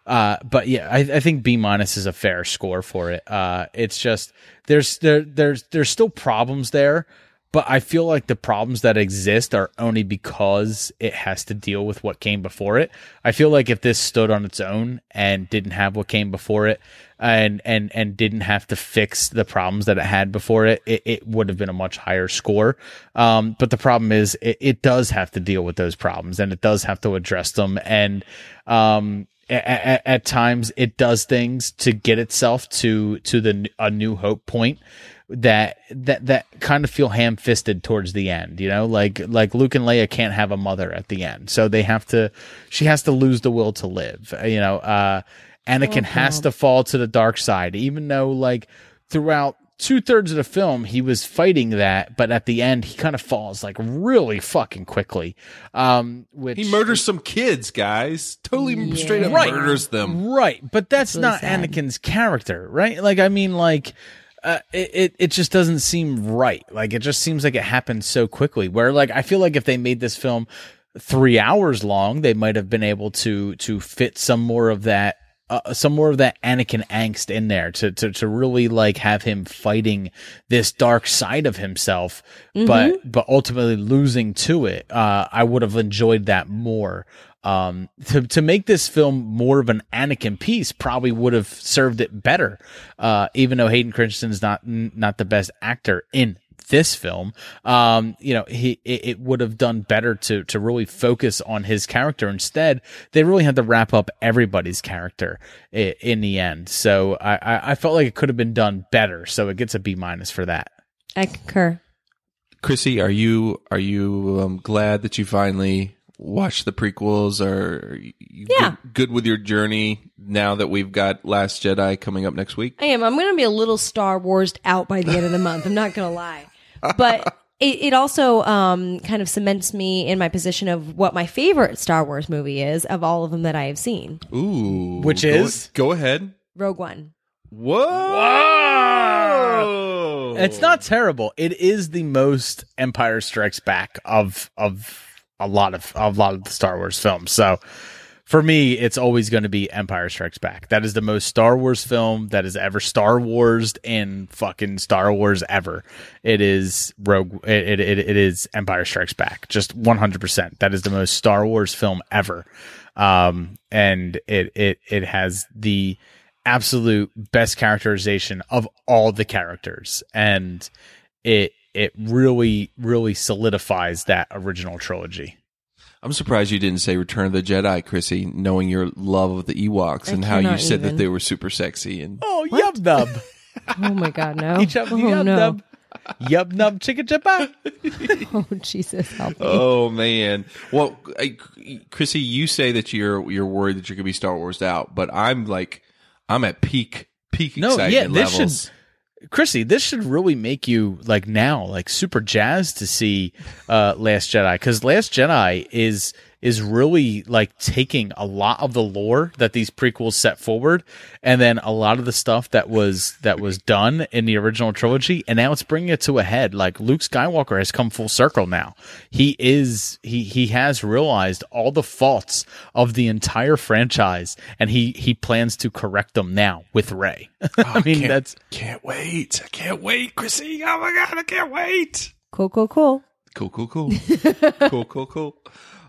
uh, but yeah, I, I think B minus is a fair score for it. Uh, it's just there's there there's there's still problems there, but I feel like the problems that exist are only because it has to deal with what came before it. I feel like if this stood on its own and didn't have what came before it, and and and didn't have to fix the problems that it had before it, it, it would have been a much higher score. Um, but the problem is, it, it does have to deal with those problems, and it does have to address them, and um, at, at times it does things to get itself to to the a new hope point that that that kind of feel ham-fisted towards the end you know like like luke and leia can't have a mother at the end so they have to she has to lose the will to live you know uh anakin has to fall to the dark side even though like throughout two-thirds of the film he was fighting that but at the end he kind of falls like really fucking quickly um which He murders some kids, guys. Totally straight up Right. murders them. Right, but that's, really not sad. Anakin's character, right? Like, I mean, like, uh, it, it it just doesn't seem right. Like, it just seems like it happened so quickly. Where, like, I feel like if they made this film three hours long, they might have been able to to fit some more of that. Uh, some more of that Anakin angst in there to, to to really like have him fighting this dark side of himself, but but ultimately losing to it. Uh, I would have enjoyed that more um to to make this film more of an Anakin piece probably would have served it better uh even though Hayden Christensen's not n- not the best actor in this film. Um you know he it, it would have done better to to really focus on his character instead. They really had to wrap up everybody's character i- in the end. So I I, I felt like it could have been done better. So it gets a B minus for that. I concur. Chrissy, are you are you um, glad that you finally watched the prequels? Or are you Yeah. good, good with your journey now that we've got Last Jedi coming up next week? I am. I'm going to be a little Star Wars out by the end of the month. I'm not going to lie, but it, it also um, kind of cements me in my position of what my favorite Star Wars movie is of all of them that I have seen. Ooh, Which go- is? go ahead. Rogue One. Whoa. Whoa! It's not terrible. It is the most Empire Strikes Back of of a lot of a lot of the Star Wars films. So for me, it's always going to be Empire Strikes Back. That is the most Star Wars film that is ever Star Wars in fucking Star Wars ever. It is Rogue. It it, it is Empire Strikes Back. Just one hundred percent. That is the most Star Wars film ever. Um, and it it it has the absolute best characterization of all the characters and it it really really solidifies that original trilogy I'm surprised you didn't say Return of the Jedi, Chrissy, knowing your love of the Ewoks I and how you said even. that they were super sexy and oh yub nub Oh my God, no. Each up oh, yub no. nub yub nub chicka chippa Oh, Jesus, help me. Oh man. Well, I, Chrissy, you say that you're you're worried that you're gonna be Star Wars out, but I'm like, I'm at peak peak no excitement yeah this levels. should chrissy this should really make you like now like super jazzed to see uh last jedi because last jedi is is really like taking a lot of the lore that these prequels set forward and then a lot of the stuff that was that was done in the original trilogy and now it's bringing it to a head like luke skywalker has come full circle now he is he he has realized all the faults of the entire franchise and he he plans to correct them now with Rey i oh, mean can't- that's Can't wait. I can't wait, Chrissy. Oh my god, I can't wait. Cool, cool, cool. Cool, cool, cool. cool, cool, cool.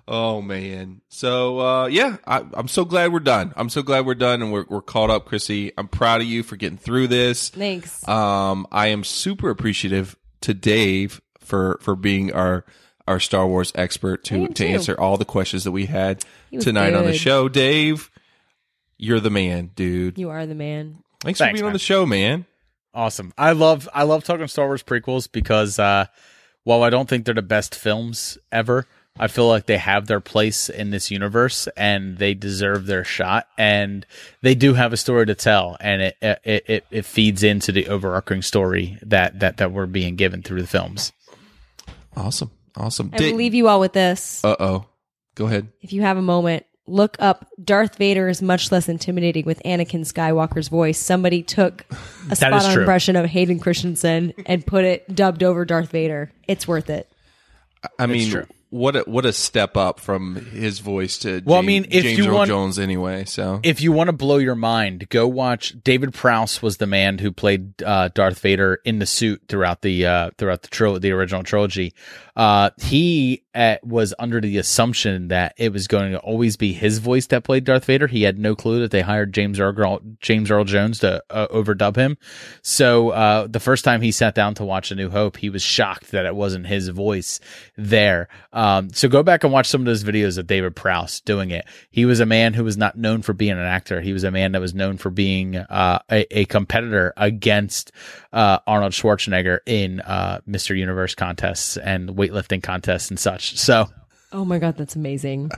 Oh man. So uh yeah, I, I'm so glad we're done. I'm so glad we're done and we're we're caught up, Chrissy. I'm proud of you for getting through this. Thanks. Um, I am super appreciative to Dave for for being our our Star Wars expert to to answer all the questions that we had He was tonight on the show. Dave, you're the man, dude. You are the man. Thanks, for Thanks, being on the show, man. Awesome. I love I love talking Star Wars prequels because uh while I don't think they're the best films ever, I feel like they have their place in this universe and they deserve their shot. And they do have a story to tell, and it it it, it feeds into the overarching story that that that we're being given through the films. Awesome, awesome. I will leave you all with this. Uh oh. Go ahead. If you have a moment, look up Darth Vader is much less intimidating with Anakin Skywalker's voice. Somebody took a spot is on true. impression of Hayden Christensen and put it dubbed over Darth Vader. It's worth it. I It's mean, true. What a, what a step up from his voice to Well, I James, mean, if James you Earl want- Jones anyway. So If you want to blow your mind, go watch. David Prowse was the man who played uh, Darth Vader in the suit throughout the uh, throughout the tril- the original trilogy. Uh, he uh, was under the assumption that it was going to always be his voice that played Darth Vader. He had no clue that they hired James Earl James Earl Jones to uh, overdub him. So uh, the first time he sat down to watch A New Hope, he was shocked that it wasn't his voice there. Um, so go back and watch some of those videos of David Prowse doing it. He was a man who was not known for being an actor. He was a man that was known for being uh, a, a competitor against uh, Arnold Schwarzenegger in uh, Mr. Universe contests and weightlifting contests and such. So Oh my god, that's amazing.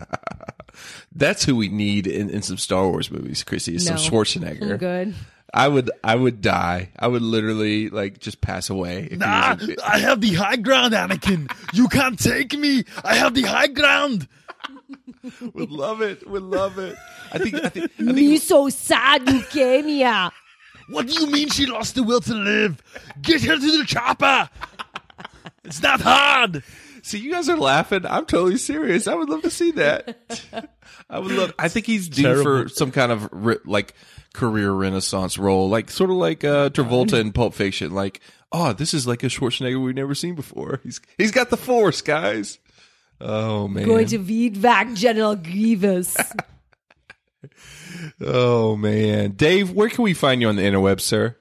that's who we need in, in some Star Wars movies, Chrissy. Is No. some Schwarzenegger. I'm good. I would I would die. I would literally like just pass away. If he Nah, was in- I have the high ground, Anakin. You can't take me. I have the high ground. would love it. Would love it. I think I think Me so sad you came here. What do you mean she lost the will to live? Get her to the chopper. It's not hard. See, you guys are laughing. I'm totally serious. I would love to see that. I would love. I think he's due for some kind of like career renaissance role, like sort of like uh, Travolta in Pulp Fiction. Like, oh, this is like a Schwarzenegger we've never seen before. He's he's got the force, guys. Oh man. Going to feed back General Grievous. oh man, Dave, where can we find you on the interweb, sir?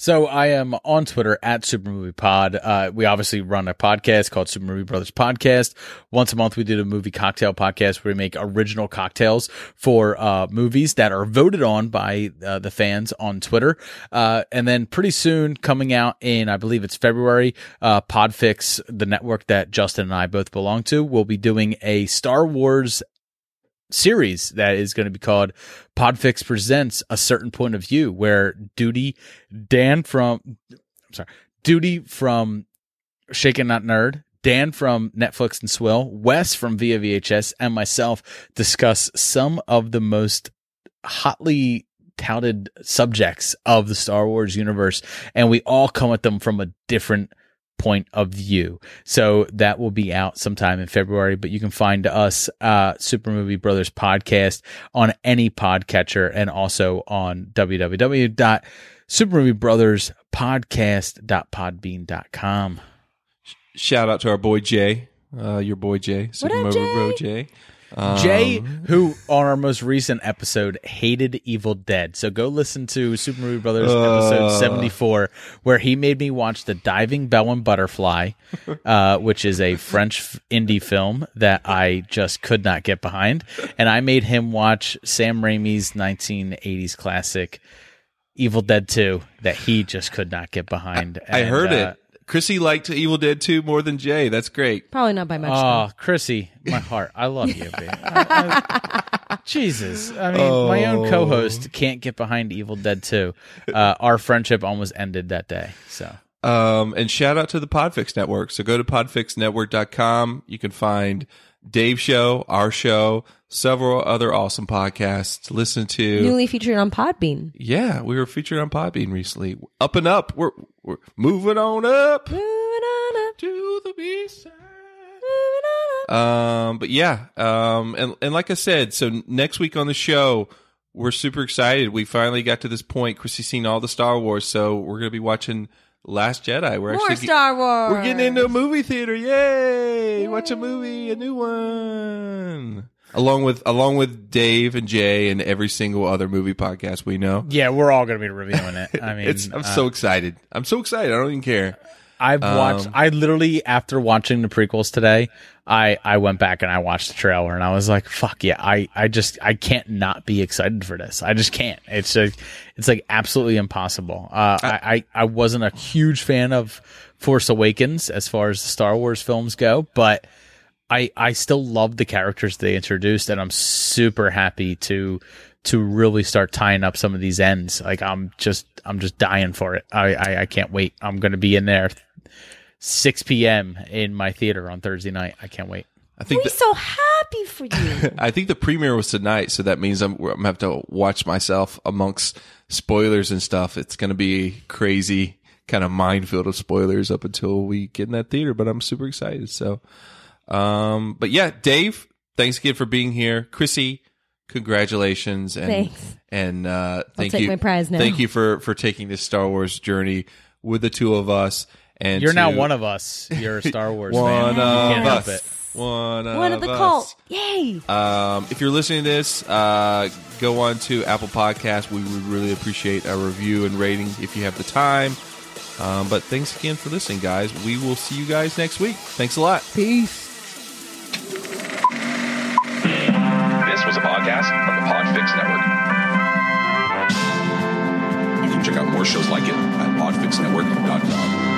So I am on Twitter at Super Movie Pod. Uh, we obviously run a podcast called Super Movie Brothers Podcast. Once a month, we do a movie cocktail podcast where we make original cocktails for uh, movies that are voted on by uh, the fans on Twitter. Uh, and then pretty soon, coming out in I believe it's February, uh, Podfix, the network that Justin and I both belong to, will be doing a Star Wars series that is going to be called Podfix Presents a Certain Point of View, where Duty, Dan from, I'm sorry, Duty from Shaken Not Nerd, Dan from Netflix and Swill, Wes from Via VHS, and myself discuss some of the most hotly touted subjects of the Star Wars universe, and we all come at them from a different point of view. So that will be out sometime in February, but you can find us, uh, Super Movie Brothers podcast on any podcatcher and also on www.supermoviebrothers.podcast.podbean.com. Shout out to our boy Jay, uh, your boy Jay, Super up, Movie Jay? Bro Jay. Um, Jay, who on our most recent episode hated Evil Dead. So go listen to Super Movie Brothers episode Uh. 74, where he made me watch The Diving Bell and Butterfly, uh, which is a French indie film that I just could not get behind. And I made him watch Sam Raimi's 1980s classic, Evil Dead 2, that he just could not get behind. I And, heard uh, it. Chrissy liked Evil Dead 2 more than Jay. That's great. Probably not by much. Oh, Chrissy, my heart. I love you, babe. I- I- Jesus. I mean, my own Oh. co host can't get behind Evil Dead 2. Uh, our friendship almost ended that day. So. Um, and shout out to the Podfix Network. So go to podfixnetwork.com. You can find Dave's show, our show, several other awesome podcasts to listen to. Newly featured on Podbean. yeah, we were featured on Podbean recently. Up and up. We're, we're moving on up Moving on up. to the B side. Um, but yeah, um, and and like I said, so next week on the show, we're super excited. We finally got to this point. Chrissy's seen all the Star Wars, so we're gonna be watching Last Jedi. We're More actually Star Wars. we're getting into a movie theater. Yay! Watch a movie, a new one. Along with along with Dave and Jay and every single other movie podcast we know. Yeah, we're all going to be reviewing it. I mean, it's I'm uh, so excited. I'm so excited. I don't even care. I've watched. Um, I literally after watching the prequels today, I I went back and I watched the trailer and I was like, "Fuck yeah!" I I just I can't not be excited for this. I just can't. It's like it's like absolutely impossible. Uh, I, I I wasn't a huge fan of Force Awakens as far as the Star Wars films go, but I I still love the characters they introduced, and I'm super happy to to really start tying up some of these ends. Like I'm just I'm just dying for it. I I, I can't wait. I'm going to be in there 6 p.m. in my theater on Thursday night. I can't wait. I think We're so happy for you. I think the premiere was tonight, so that means I'm, I'm gonna have to watch myself amongst spoilers and stuff. It's gonna be crazy, kind of minefield of spoilers up until we get in that theater. But I'm super excited. So, um, but yeah, Dave, thanks again for being here. Chrissy, congratulations and Thanks. and uh, thank take you. my prize now. Thank you for for taking this Star Wars journey with the two of us. And You're now one of us. You're a Star Wars one fan. of you can't help us. it. One of, of the us. cult. Yay. Um, if you're listening to this, uh, go on to Apple Podcasts. We would really appreciate a review and rating if you have the time. Um, but thanks again for listening, guys. We will see you guys next week. Thanks a lot. Peace. Podcast from the Podfix Network. You can check out more shows like it at podfixnetwork.com.